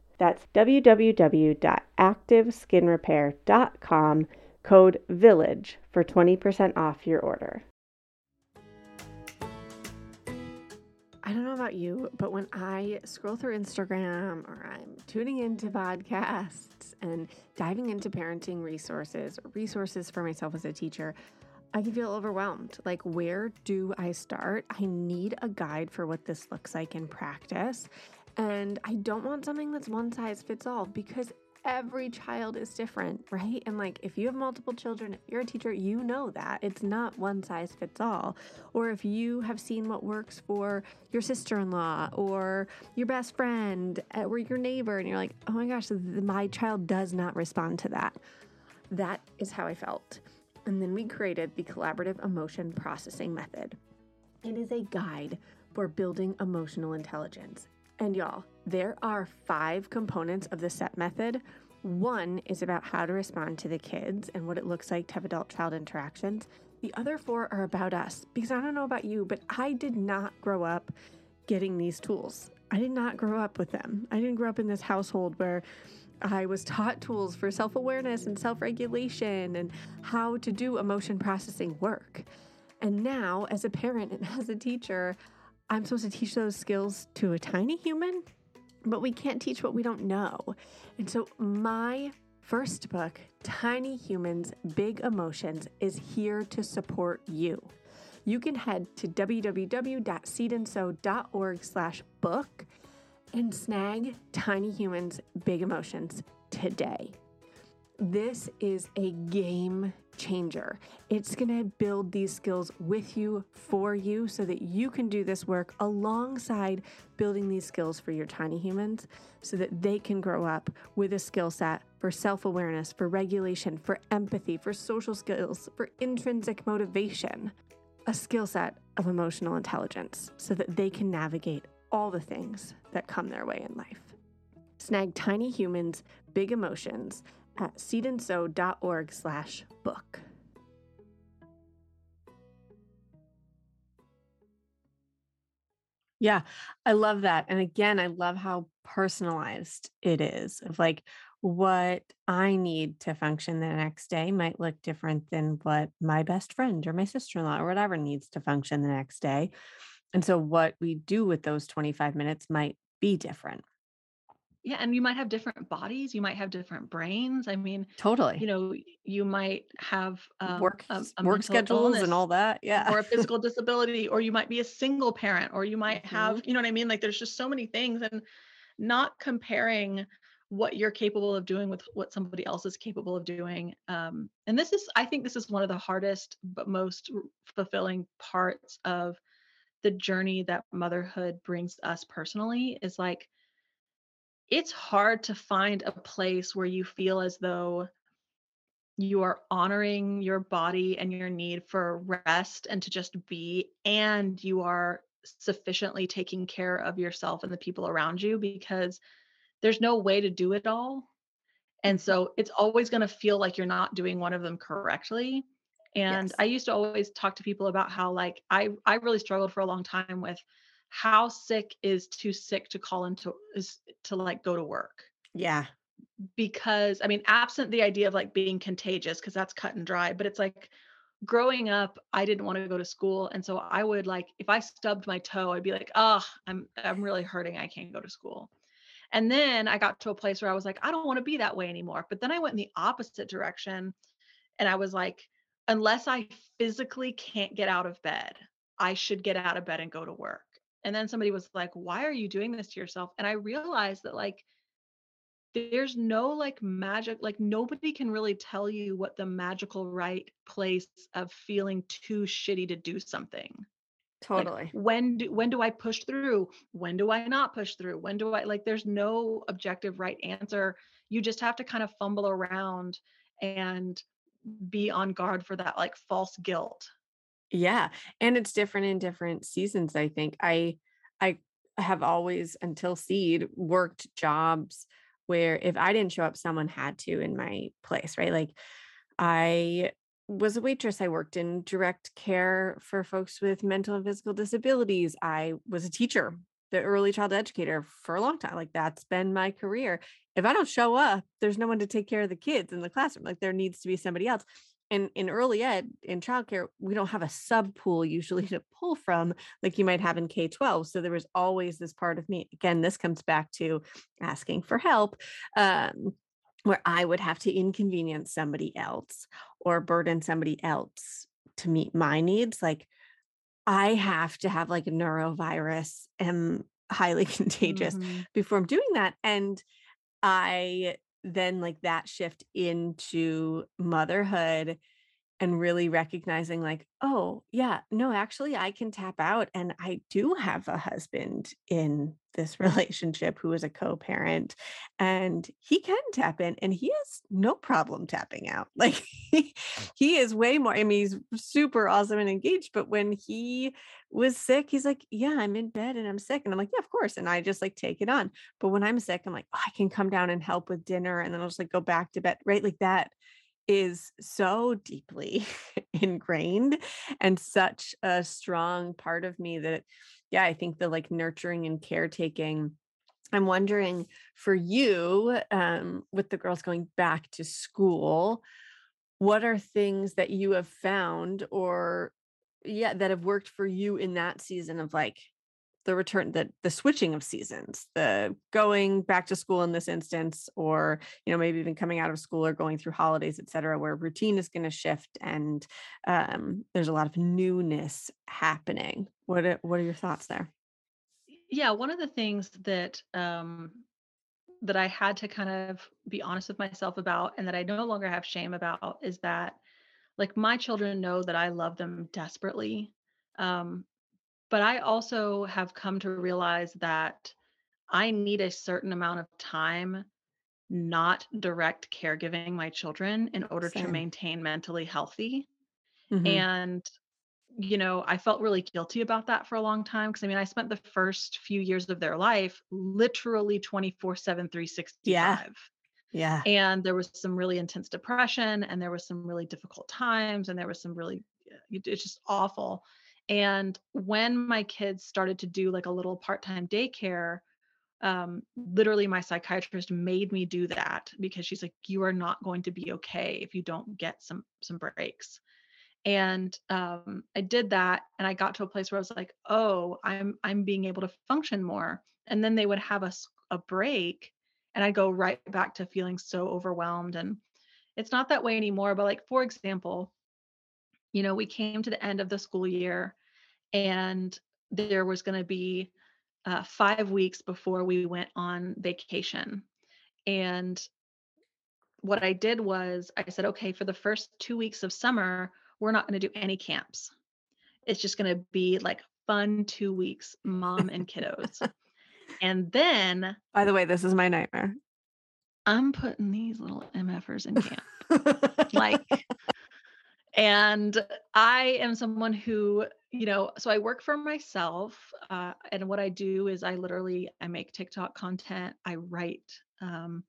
that's www.activeskinrepair.com code VILLAGE for 20% off your order. I don't know about you, but when I scroll through Instagram or I'm tuning into podcasts and diving into parenting resources, resources for myself as a teacher, I can feel overwhelmed. Like, where do I start? I need a guide for what this looks like in practice. And I don't want something that's one size fits all because every child is different, right? And like if you have multiple children, if you're a teacher, you know that it's not one size fits all. Or if you have seen what works for your sister in law or your best friend uh, or your neighbor, and you're like, oh my gosh, my child does not respond to that. That is how I felt. And then we created the collaborative emotion processing method. It is a guide for building emotional intelligence. And y'all, there are five components of the CEP method. One is about how to respond to the kids and what it looks like to have adult child interactions. The other four are about us because I don't know about you, but I did not grow up getting these tools. I did not grow up with them. I didn't grow up in this household where I was taught tools for self awareness and self regulation and how to do emotion processing work. And now, as a parent and as a teacher, I'm supposed to teach those skills to a tiny human, but we can't teach what we don't know. And so, my first book, Tiny Humans, Big Emotions, is here to support you. You can head to www.seedandsew.org slash book and snag Tiny Humans, Big Emotions today. This is a game changer. It's going to build these skills with you, for you, so that you can do this work alongside building these skills for your tiny humans so that they can grow up with a skill set for self awareness, for regulation, for empathy, for social skills, for intrinsic motivation, a skill set of emotional intelligence so that they can navigate all the things that come their way in life. Snag Tiny Humans, Big Emotions at seedandsew.org slash book. Yeah, I love that. And again, I love how personalized it is of like what I need to function the next day might look different than what my best friend or my sister in law or whatever needs to function the next day. And so what we do with those 25 minutes might be different. Yeah, and you might have different bodies, you might have different brains. I mean, totally. You know, you might have um, work a, a work schedules and all that, yeah, or a physical disability, or you might be a single parent, or you might have, mm-hmm. you know what I mean? Like, there's just so many things, and not comparing what you're capable of doing with what somebody else is capable of doing. Um, and this is, I think, this is one of the hardest but most fulfilling parts of the journey that motherhood brings us personally. Is like it's hard to find a place where you feel as though you are honoring your body and your need for rest and to just be and you are sufficiently taking care of yourself and the people around you because there's no way to do it all and mm-hmm. so it's always going to feel like you're not doing one of them correctly and yes. i used to always talk to people about how like i i really struggled for a long time with how sick is too sick to call into is to like go to work? Yeah. Because i mean absent the idea of like being contagious because that's cut and dry but it's like growing up i didn't want to go to school and so i would like if i stubbed my toe i'd be like oh i'm i'm really hurting i can't go to school. And then i got to a place where i was like i don't want to be that way anymore. But then i went in the opposite direction and i was like unless i physically can't get out of bed i should get out of bed and go to work and then somebody was like why are you doing this to yourself? and i realized that like there's no like magic like nobody can really tell you what the magical right place of feeling too shitty to do something. Totally. like when do when do i push through? When do i not push through? When do i like there's no objective right answer. You just have to kind of fumble around and be on guard for that like false guilt yeah. And it's different in different seasons, I think. I I have always until seed worked jobs where if I didn't show up, someone had to in my place, right? Like I was a waitress. I worked in direct care for folks with mental and physical disabilities. I was a teacher, the early child educator for a long time. Like that's been my career. If I don't show up, there's no one to take care of the kids in the classroom. Like there needs to be somebody else in in early ed in childcare we don't have a sub pool usually to pull from like you might have in k-12 so there was always this part of me again this comes back to asking for help um, where i would have to inconvenience somebody else or burden somebody else to meet my needs like i have to have like a norovirus and highly contagious mm-hmm. before i'm doing that and i then like that shift into motherhood and really recognizing like oh yeah no actually i can tap out and i do have a husband in this relationship who is a co-parent and he can tap in and he has no problem tapping out. Like oh. he is way more i mean he's super awesome and engaged but when he was sick he's like yeah i'm in bed and i'm sick and i'm like yeah of course and i just like take it on but when i'm sick i'm like oh, i can come down and help with dinner and then i'll just like go back to bed right? Like that is so deeply ingrained and such a strong part of me that yeah i think the like nurturing and caretaking i'm wondering for you um, with the girls going back to school what are things that you have found or yeah that have worked for you in that season of like the return the the switching of seasons the going back to school in this instance or you know maybe even coming out of school or going through holidays et cetera where routine is going to shift and um, there's a lot of newness happening. What are, what are your thoughts there? Yeah one of the things that um that i had to kind of be honest with myself about and that i no longer have shame about is that like my children know that i love them desperately um but I also have come to realize that I need a certain amount of time not direct caregiving my children in order to maintain mentally healthy. hmm And, you know, I felt really guilty about that for a long time. Cause I mean, I spent the first few years of their life literally 24 7, yeah 365. yeah And there was some really intense depression and there was some really difficult times and there was some really, it's just awful. And when my kids started to do like a little part-time daycare, um, literally my psychiatrist made me do that because she's like, you are not going to be okay if you don't get some some breaks. And um, I did that, and I got to a place where I was like, oh, I'm I'm being able to function more. And then they would have us a break, and I go right back to feeling so overwhelmed. And it's not that way anymore. But like for example, you know, we came to the end of the school year and there was going to be uh, five weeks before we went on vacation. And what I did was I said, okay, for the first two weeks of summer, we're not going to do any camps. It's just going to be like fun two weeks, mom and kiddos. And then by the way this is my nightmare I'm putting these little MFers in camp. Like, and I am someone who, you know, so I work for myself, uh, and what I do is I literally I make TikTok content, I write, um,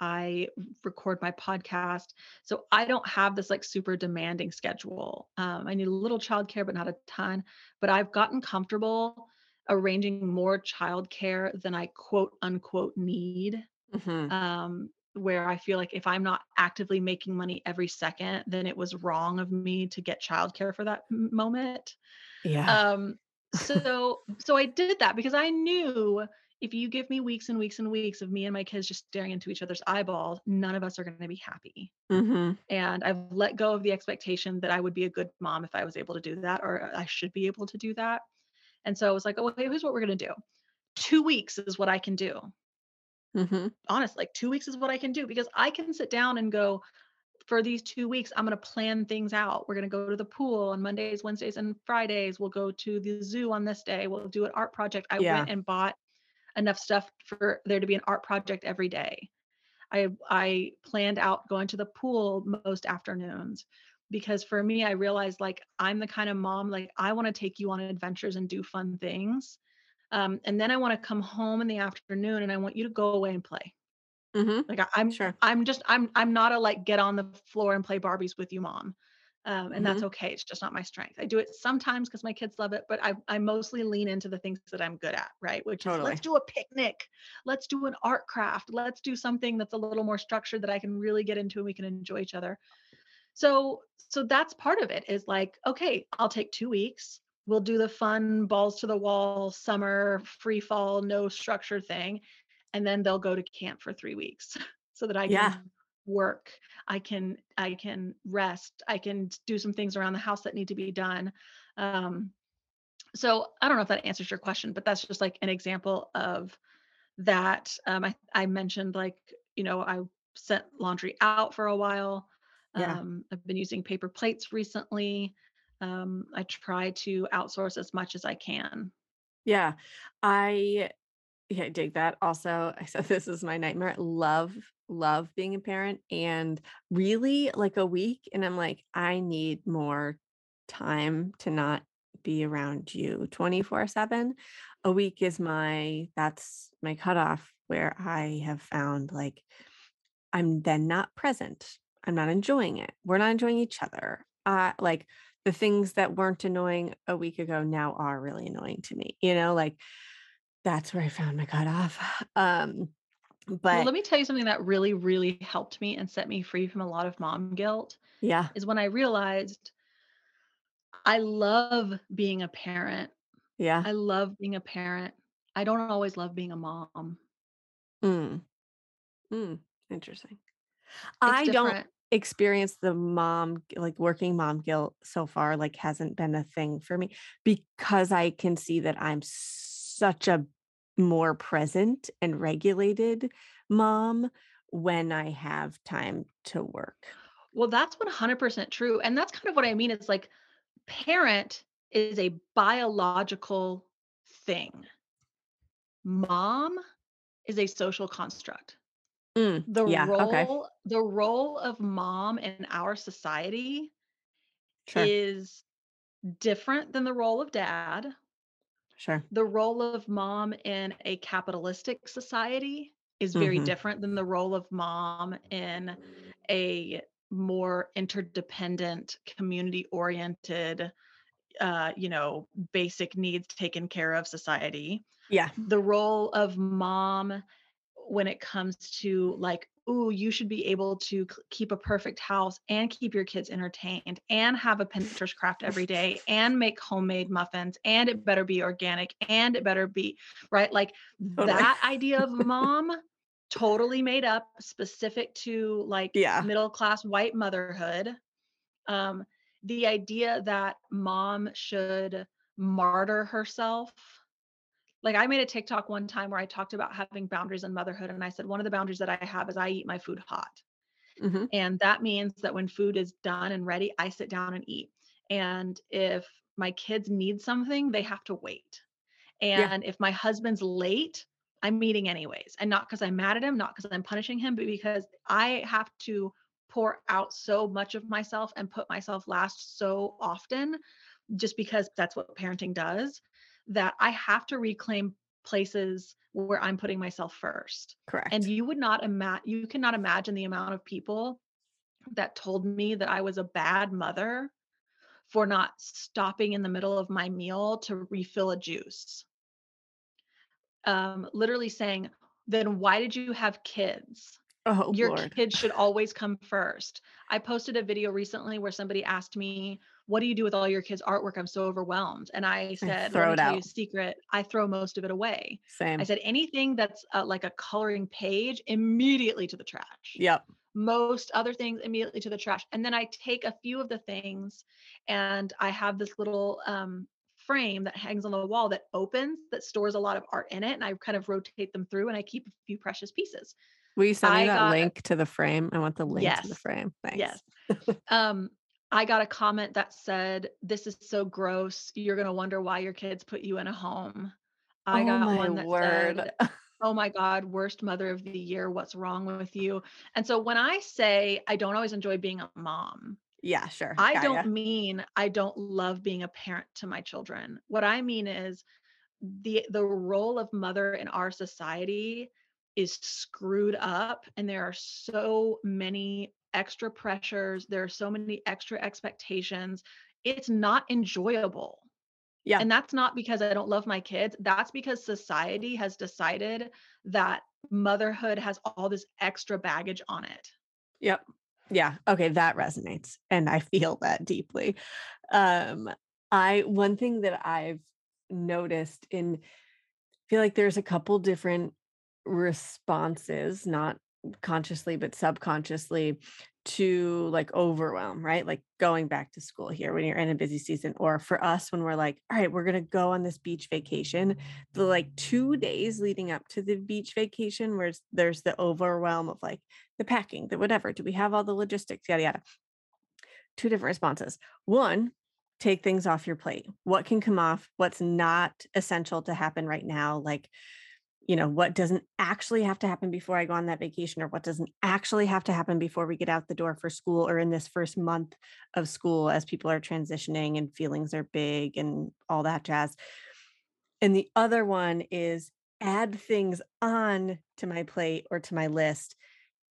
I record my podcast. So I don't have this like super demanding schedule. Um, I need a little childcare, but not a ton. But I've gotten comfortable arranging more childcare than I quote unquote need hmm um, where I feel like if I'm not actively making money every second, then it was wrong of me to get childcare for that moment. yeah Um, so so I did that because I knew if you give me weeks and weeks and weeks of me and my kids just staring into each other's eyeballs, none of us are going to be happy. hmm And I've let go of the expectation that I would be a good mom if I was able to do that, or I should be able to do that. And so I was like, oh, okay, here's what we're going to do. Two weeks is what I can do hmm honestly, like 2 weeks is what I can do because I can sit down and go, for these 2 weeks, I'm gonna plan things out. We're gonna go to the pool on Mondays, Wednesdays, and Fridays. We'll go to the zoo on this day. We'll do an art project. I yeah went and bought enough stuff for there to be an art project every day. I I planned out going to the pool most afternoons because for me, I realized like I'm the kind of mom like I want to take you on adventures and do fun things. Um, and then I want to come home in the afternoon and I want you to go away and play. hmm Like I, I'm sure I'm just I'm I'm not a like get on the floor and play Barbies with you mom. Um, and that's hmm okay. It's just not my strength. I do it sometimes because my kids love it, but I I mostly lean into the things that I'm good at, right? Which is let's do a picnic, let's do an art craft, let's do something that's a little more structured that I can really get into and we can enjoy each other. So so that's part of it is like, okay, I'll take two weeks. We'll do the fun balls to the wall summer free fall no structure thing and then they'll go to camp for 3 weeks so that I yeah can work. I can I can rest. I can do some things around the house that need to be done. Um, so I don't know if that answers your question, but that's just like an example of that. Um, I I mentioned like you know I sent laundry out for a while. yeah Um, I've been using paper plates recently. Um, I try to outsource as much as I can. yeah i Yeah, I dig that. Also, I said this is my nightmare. Love, love being a parent and really like a week. And I'm like, I need more time to not be around you 24 7. A week is my, that's my cutoff where I have found like I'm then not present. I'm not enjoying it. We're not enjoying each other. Uh, like the things that weren't annoying a week ago now are really annoying to me. You know, like that's where I found my cutoff. Um, Well, but let me tell you something that really, really helped me and set me free from a lot of mom guilt yeah, is when I realized I love being a parent, Yeah. I love being a parent. I don't always love being a mom. Mm. Mm. Interesting. It's I don't different. experience the mom like, working mom guilt so far, like, hasn't been a thing for me because I can see that I'm such a more present and regulated mom when I have time to work. Well, that's 100% true, and that's kind of what I mean, it's like parent is a biological thing. Mom is a social construct. Mm, The yeah, okay. role the role of mom in our society Sure. is different than the role of dad. Sure. The role of mom in a capitalistic society is very Mhm. different than the role of mom in a more interdependent, community-oriented, uh, you know, basic needs taken care of society. Yeah. The role of mom when it comes to like, "Ooh, you should be able to keep a perfect house and keep your kids entertained and have a Pinterest craft every day and make homemade muffins, and it better be organic, and it better be" right? Like, Totally. that idea of mom, totally made up, specific to, like, Yeah. middle-class white motherhood. Um, the idea that mom should martyr herself like, I made a TikTok one time where I talked about having boundaries in motherhood, and I said, "One of the boundaries that I have is I eat my food hot." Mhm. And that means that when food is done and ready, I sit down and eat. And if my kids need something, they have to wait. Yeah. And if my husband's late, I'm eating anyways, and not because I'm mad at him, not because I'm punishing him, but because I have to pour out so much of myself and put myself last so often, just because that's what parenting does, that I have to reclaim places where I'm putting myself first. Correct. And you would not ima you cannot imagine the amount of people that told me that I was a bad mother for not stopping in the middle of my meal to refill a juice. Um, literally saying, "Then why did you have kids? Oh, Your lord. kids should always come first. I posted a video recently where somebody asked me, "What do you do with all your kids' artwork? I'm so overwhelmed." And I I said, "Let throw it tell you a out. secret, I throw most of it away." Same. I said, "Anything that's, uh, like a coloring page, immediately to the trash. Yep. Most other things, immediately to the trash." And then I take a few of the things, and I have this little, um, frame that hangs on the wall that opens, that stores a lot of art in it, and I kind of rotate them through, and I keep a few precious pieces. Will you send me I that got link to the frame? I want the link to the Yes. frame. Yes. Thanks. Um, I got a comment that said, "This is so gross. You're gonna wonder why your kids put you in a home." I Oh got one that word. said, "Oh my god, worst mother of the year. What's wrong with you?" And so when I say I don't always enjoy being a mom, Yeah, sure. I don't mean I don't love being a parent to my children. What I mean is the the role of mother in our society is screwed up, and there are so many extra pressures, there are so many extra expectations. It's not enjoyable. Yeah. And that's not because I don't love my kids, that's because society has decided that motherhood has all this extra baggage on it. Yep. Yeah, okay, that resonates, and I feel that deeply. Um, I one thing that I've noticed in I feel like there's a couple different responses, not consciously, but subconsciously, to, like, overwhelm, right? Like, going back to school here when you're in a busy season, or for us when we're like, "Alright, we're gonna go on this beach vacation." The, like, 2 days leading up to the beach vacation, where there's the overwhelm of, like, the packing, the whatever, "Do we have all the logistics?" Yada, yada. 2 different responses. 1, take things off your plate. What can come off? What's not essential to happen right now? Like, you know, what doesn't actually have to happen before I go on that vacation, or what doesn't actually have to happen before we get out the door for school, or in this 1st month of school as people are transitioning and feelings are big and all that jazz. And the other one is add things on to my plate or to my list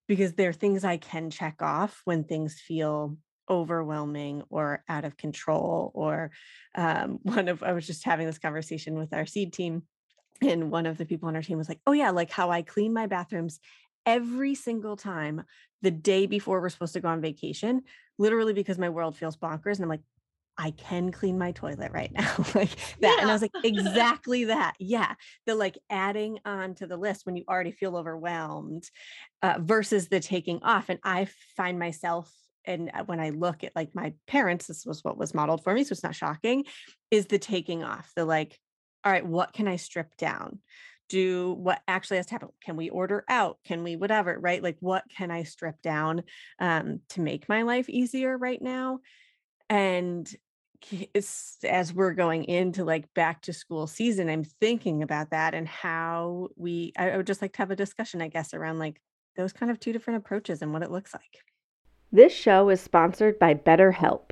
because they're things I can check off when things feel overwhelming or out of control, or, um, one of I was just having this conversation with our seed team, and one of the people on our team was like, "Oh, yeah, like how I clean my bathrooms every single time the day before we're supposed to go on vacation, literally because my world feels bonkers." And I'm like, I can clean my toilet right now. like that. And I was like, exactly that. Yeah. The like adding on to the list when you already feel overwhelmed uh, versus the taking off. And I find myself, and uh, when I look at like my parents, this was what was modeled for me. So it's not shocking, is the taking off, the like, all right, what can I strip down? Do what actually has to happen? Can we order out? Can we whatever, right? Like, what can I strip down um, to make my life easier right now? And as we're going into like back to school season, I'm thinking about that and how we, I would just like to have a discussion, I guess, around like those kind of two different approaches and what it looks like. This show is sponsored by BetterHelp.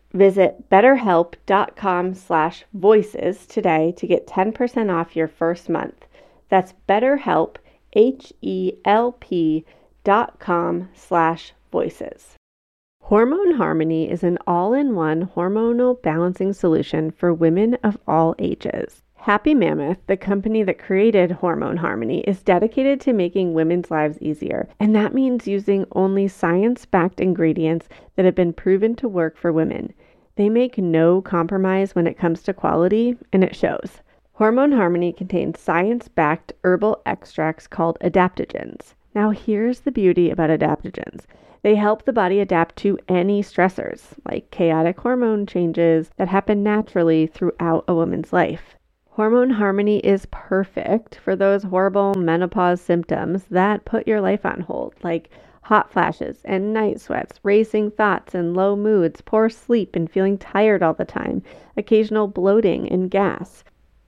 Visit betterhelp.com slash voices today to get 10% off your first month. That's betterhelp, H-E-L-P dot com slash voices. Hormone Harmony is an all-in-one hormonal balancing solution for women of all ages. Happy Mammoth, the company that created Hormone Harmony, is dedicated to making women's lives easier, and that means using only science backed ingredients that have been proven to work for women. They make no compromise when it comes to quality, and it shows. Hormone Harmony contains science backed herbal extracts called adaptogens. Now, here's the beauty about adaptogens they help the body adapt to any stressors, like chaotic hormone changes that happen naturally throughout a woman's life. Hormone Harmony is perfect for those horrible menopause symptoms that put your life on hold, like hot flashes and night sweats, racing thoughts and low moods, poor sleep and feeling tired all the time, occasional bloating and gas.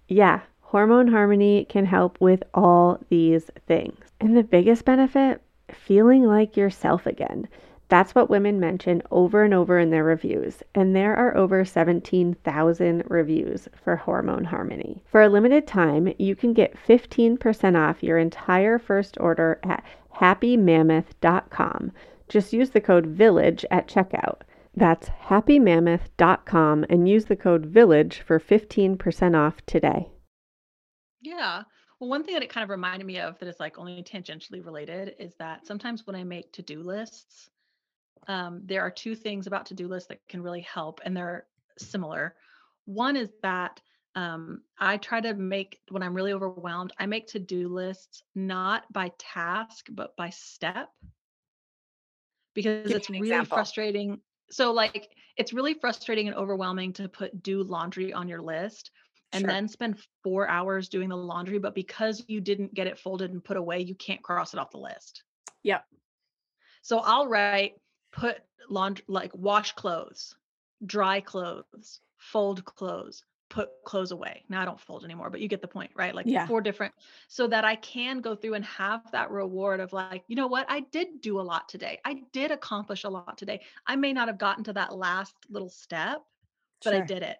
Yeah, Hormone Harmony can help with all these things. And the biggest benefit? Feeling like yourself again. That's what women mention over and over in their reviews, and there are over 17,000 reviews for Hormone Harmony. For a limited time, you can get 15% off your entire first order at happymammoth.com. Just use the code VILLAGE at checkout. That's happymammoth.com and use the code VILLAGE for 15% off today. Yeah. Well, one thing that it kind of reminded me of that is like only tangentially related is that sometimes when I make to-do lists, um, there are two things about to-do lists that can really help, and they're similar. One is that um, I try to make when I'm really overwhelmed, I make to-do lists not by task but by step because Give it's really example. frustrating. So like it's really frustrating and overwhelming to put do laundry on your list and Sure. then spend 4 hours doing the laundry but because you didn't get it folded and put away, you can't cross it off the list. Yep. So I'll write put laundry like wash clothes, dry clothes, fold clothes, put clothes away. Now I don't fold anymore, but you get the point, right? Like Yeah. four different so that I can go through and have that reward of like, you know what? I did do a lot today. I did accomplish a lot today. I may not have gotten to that last little step, but I did it.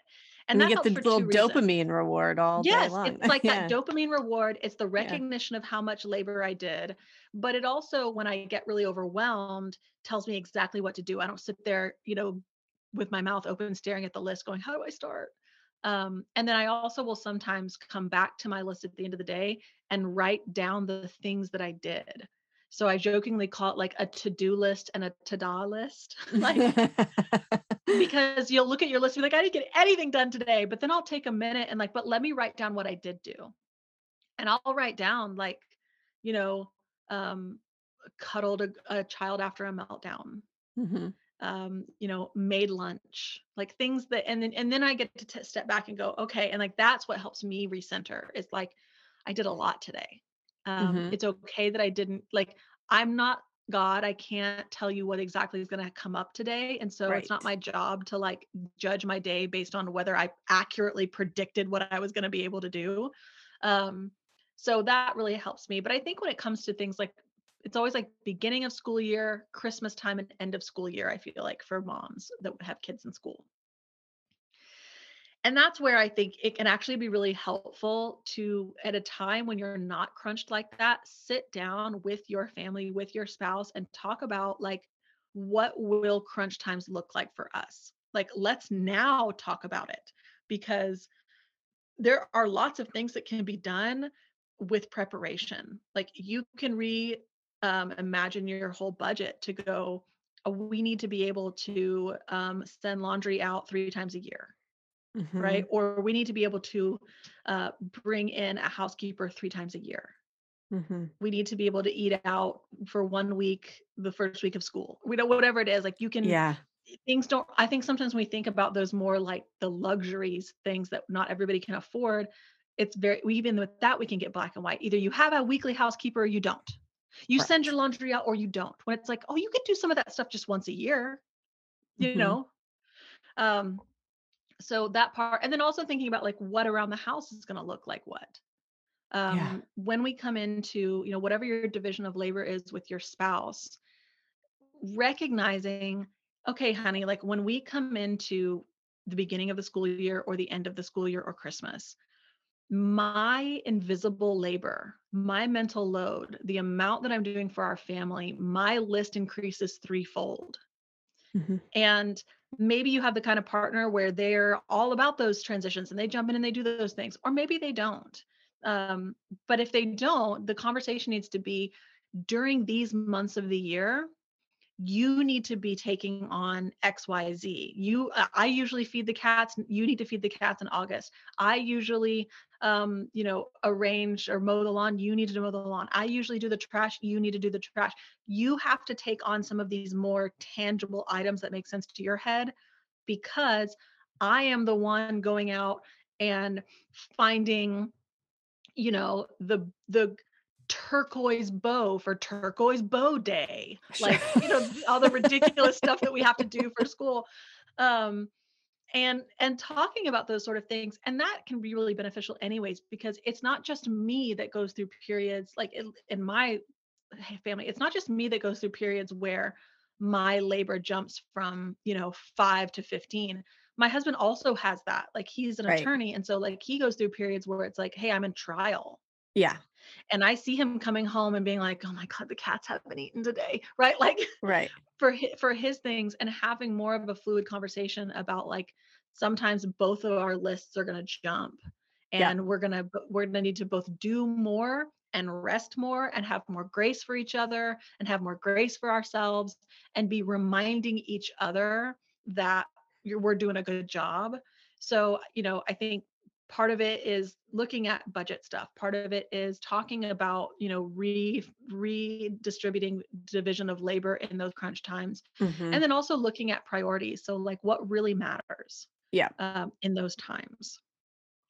And And you get the little two reasons. dopamine reward all day Yes, it's like that dopamine reward. It's the Yeah. recognition of how much labor I did. But it also, when I get really overwhelmed, tells me exactly what to do. I don't sit there, you know, with my mouth open, staring at the list, going, How do I start? Um, and then I also will sometimes come back to my list at the end of the day and write down the things that I did. So I jokingly call it like a to do list and a to da list. like, because you'll look at your list and be like, I didn't get anything done today. But then I'll take a minute and like, but let me write down what I did do. And I'll write down like, you know, um, cuddled a, a child after a meltdown. Mhm. um, you know, made lunch, like things that, and then, and then I get to t- step back and go, okay. And like, that's what helps me recenter is like, I did a lot today. Um, Mhm. it's okay that I didn't like, I'm not God. I can't tell you what exactly is going to come up today. And so it's not my job to like judge my day based on whether I accurately predicted what I was going to be able to do. Um, so that really helps me. But I think when it comes to things like it's always like beginning of school year, Christmas time, and end of school year, I feel like for moms that have kids in school. And that's where I think it can actually be really helpful to, at a time when you're not crunched like that, sit down with your family, with your spouse, and talk about like, what will crunch times look like for us? Like, let's now talk about it because there are lots of things that can be done with preparation. Like, you can re um, imagine your whole budget to go, "Oh, we need to be able to um, send laundry out three times a year right? Mhm. Or we need to be able to uh, bring in a housekeeper three times a year. Mhm. We need to be able to eat out for one week, the first week of school. We know whatever it is. Like you can Yeah. things don't. I think sometimes we think about those more like the luxuries, things that not everybody can afford. It's very even with that we can get black and white. Either you have a weekly housekeeper or you don't. You send your laundry out or you don't. When it's like, oh, you could do some of that stuff just once a year, you Mhm. know. Um, so that part and then also thinking about like what around the house is going to look like what Yeah. um when we come into you know whatever your division of labor is with your spouse recognizing okay honey like when we come into the beginning of the school year or the end of the school year or christmas my invisible labor my mental load the amount that i'm doing for our family my list increases threefold Mhm. and maybe you have the kind of partner where they're all about those transitions and they jump in and they do those things, or maybe they don't. Um, but if they don't, the conversation needs to be during these months of the year, you need to be taking on xyz you uh, i usually feed the cats you need to feed the cats in august. I usually um you know arrange or mow the lawn you need to mow the lawn. I usually do the trash you need to do the trash. You have to take on some of these more tangible items that make sense to your head because i am the one going out and finding you know the the turquoise bow for turquoise bow day like you know all the ridiculous stuff that we have to do for school um and and talking about those sort of things and that can be really beneficial anyways because it's not just me that goes through periods like in, in my family it's not just me that goes through periods where my labor jumps from you know 5 to 15 my husband also has that like he's an Right. attorney and so like he goes through periods where it's like hey i'm in trial Yeah. and I see him coming home and being like, "Oh my god, the cats haven't eaten today." Right? Like Right. for his, for his things and having more of a fluid conversation about like sometimes both of our lists are going to jump Yeah. and we're going to we're going to need to both do more and rest more and have more grace for each other and have more grace for ourselves and be reminding each other that you're, we're doing a good job. So, you know, I think part of it is looking at budget stuff part of it is talking about you know re redistributing division of labor in those crunch times and Mhm. then also looking at priorities so like what really matters Yeah. um, in those times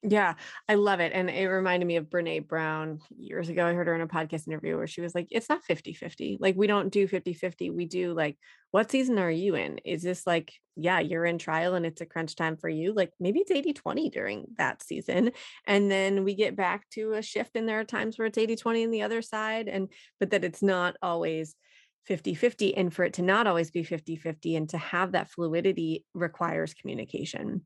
Yeah, I love it. And it reminded me of Brene Brown years ago. I heard her in a podcast interview where she was like, it's not 50 50. Like, we don't do 50 50. We do like, what season are you in? Is this like, yeah, you're in trial and it's a crunch time for you? Like, maybe it's 80 20 during that season. And then we get back to a shift, and there are times where it's 80 20 on the other side. And, but that it's not always 50 50. And for it to not always be 50 50 and to have that fluidity requires communication.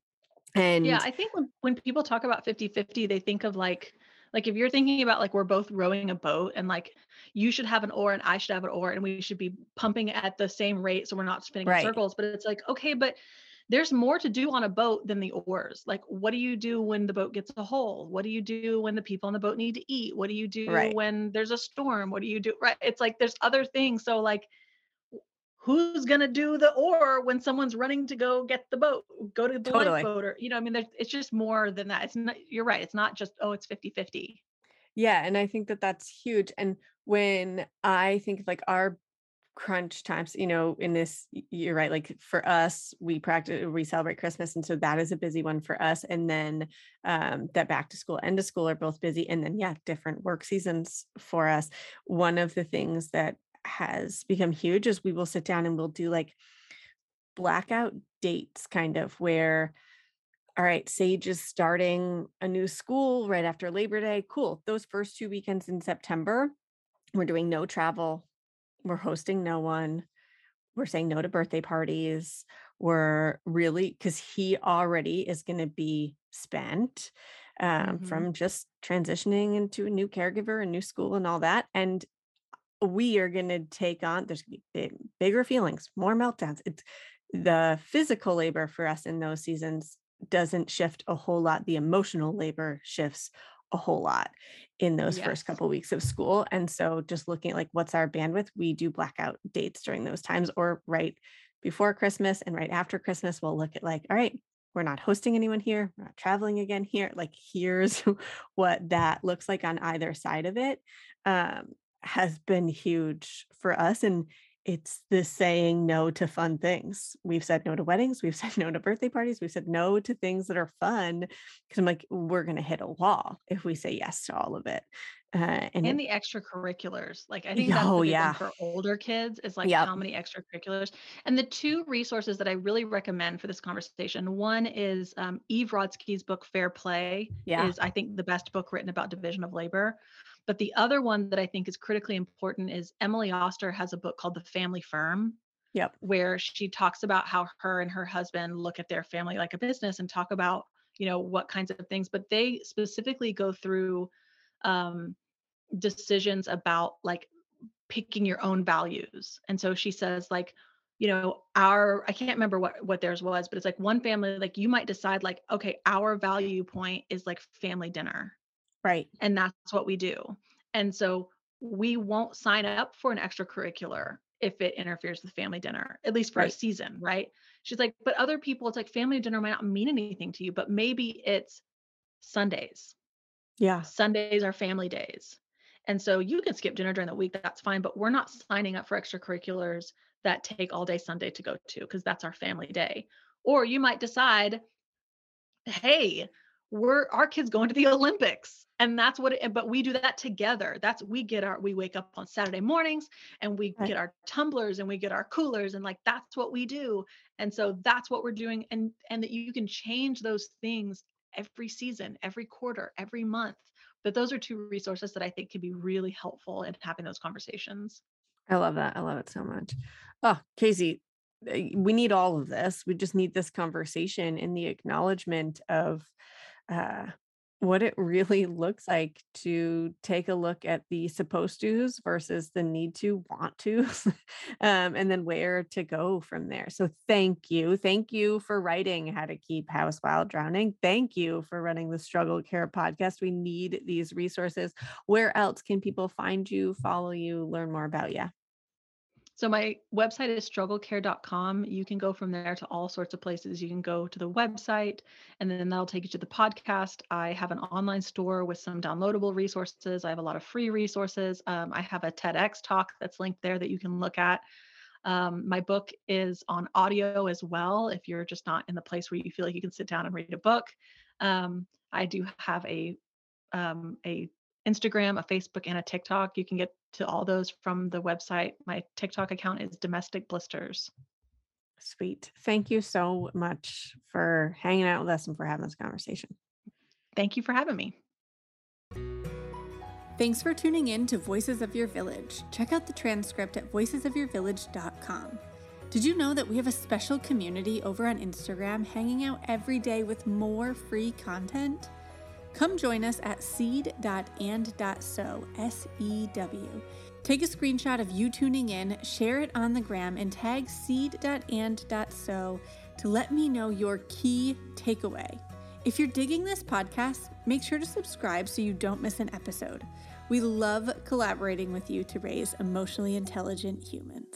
Yeah i think when, when people talk about 50 50 they think of like like if you're thinking about like we're both rowing a boat and like you should have an oar and i should have an oar and we should be pumping at the same rate so we're not spinning in circles but it's like okay but there's more to do on a boat than the oars. Like, what do you do when the boat gets a hole? What do you do when the people on the boat need to eat? What do you do right. when there's a storm? What do you do? Right. It's like there's other things. So, like, who's going to do the oar when someone's running to go get the boat, go to the Totally. lifeboat? Or, you know, I mean, there's, it's just more than that. It's not, you're right. It's not just, oh, it's 50 50. Yeah, and I think that that's huge. And when I think like our crunch times you know in this you're right like for us we practice we celebrate christmas and so that is a busy one for us and then um that back to school end of school are both busy and then yeah different work seasons for us one of the things that has become huge is we will sit down and we'll do like blackout dates kind of where all right, Sage is starting a new school right after Labor Day. Cool. Those first two weekends in September, we're doing no travel, we're hosting no one. We're saying no to birthday parties. We're really, because he already is going to be spent um, mm-hmm. from just transitioning into a new caregiver, a new school, and all that. And we are going to take on, there's going to be bigger feelings, more meltdowns. It's the physical labor for us in those seasons doesn't shift a whole lot. The emotional labor shifts a whole lot in those yes. first couple weeks of school. And so just looking at like what's our bandwidth, we do blackout dates during those times or right before Christmas and right after Christmas, we'll look at like, all right, we're not hosting anyone here, we're not traveling again here. Like here's what that looks like on either side of it. Um, has been huge for us. And it's the saying no to fun things. We've said no to weddings. We've said no to birthday parties. We've said no to things that are fun because I'm like, we're going to hit a wall if we say yes to all of it. Uh, and, and the extracurriculars. Like, I think that's oh, yeah. for older kids is like yep. how many extracurriculars. And the two resources that I really recommend for this conversation one is um, Eve Rodsky's book, Fair Play, yeah. is, I think, the best book written about division of labor. But the other one that I think is critically important is Emily Oster has a book called The Family Firm. Yep. Where she talks about how her and her husband look at their family like a business and talk about, you know, what kinds of things, but they specifically go through um, decisions about like picking your own values. And so she says, like, you know, our I can't remember what what theirs was, but it's like one family, like you might decide, like, okay, our value point is like family dinner Right. And that's what we do. And so we won't sign up for an extracurricular if it interferes with family dinner, at least for right. a season, right? She's like, but other people, it's like family dinner might not mean anything to you, but maybe it's Sundays. Yeah. Sundays are family days. And so you can skip dinner during the week, that's fine, but we're not signing up for extracurriculars that take all day Sunday to go to because that's our family day. Or you might decide, hey, we're our kids going to the Olympics and that's what it, but we do that together. That's we get our we wake up on saturday mornings and we right. get our tumblers and we get our coolers and like that's what we do. And so that's what we're doing and and that you can change those things every season every quarter every month. But those are two resources that i think can be really helpful in having those conversations. I love that i love it so much. Oh KC eh, we need all of this. We just need this conversation and the acknowledgement of uh what it really looks like to take a look at the supposed to's versus the need to want to um, and then where to go from there. So thank you. Thank you for writing how to keep house while drowning. Thank you for running the struggle care podcast. We need these resources. Where else can people find you follow you learn more about you so my website is strugglecare.com. You can go from there to all sorts of places. You can go to the website and then that'll take you to the podcast. I have an online store with some downloadable resources. I have a lot of free resources. Um, I have a TEDx talk that's linked there that you can look at. Um, my book is on audio as well. If you're just not in the place where you feel like you can sit down and read a book, um, I do have a um, a Instagram, a Facebook, and a TikTok. You can get to all those from the website. My TikTok account is Domestic Blisters. Sweet. Thank you so much for hanging out with us and for having this conversation. Thank you for having me. Thanks for tuning in to Voices of Your Village. Check out the transcript at voicesofyourvillage.com. Did you know that we have a special community over on Instagram hanging out every day with more free content? Come join us at seed.and.sew, S E W. Take a screenshot of you tuning in, share it on the gram, and tag seed.and.sew to let me know your key takeaway. If you're digging this podcast, make sure to subscribe so you don't miss an episode. We love collaborating with you to raise emotionally intelligent humans.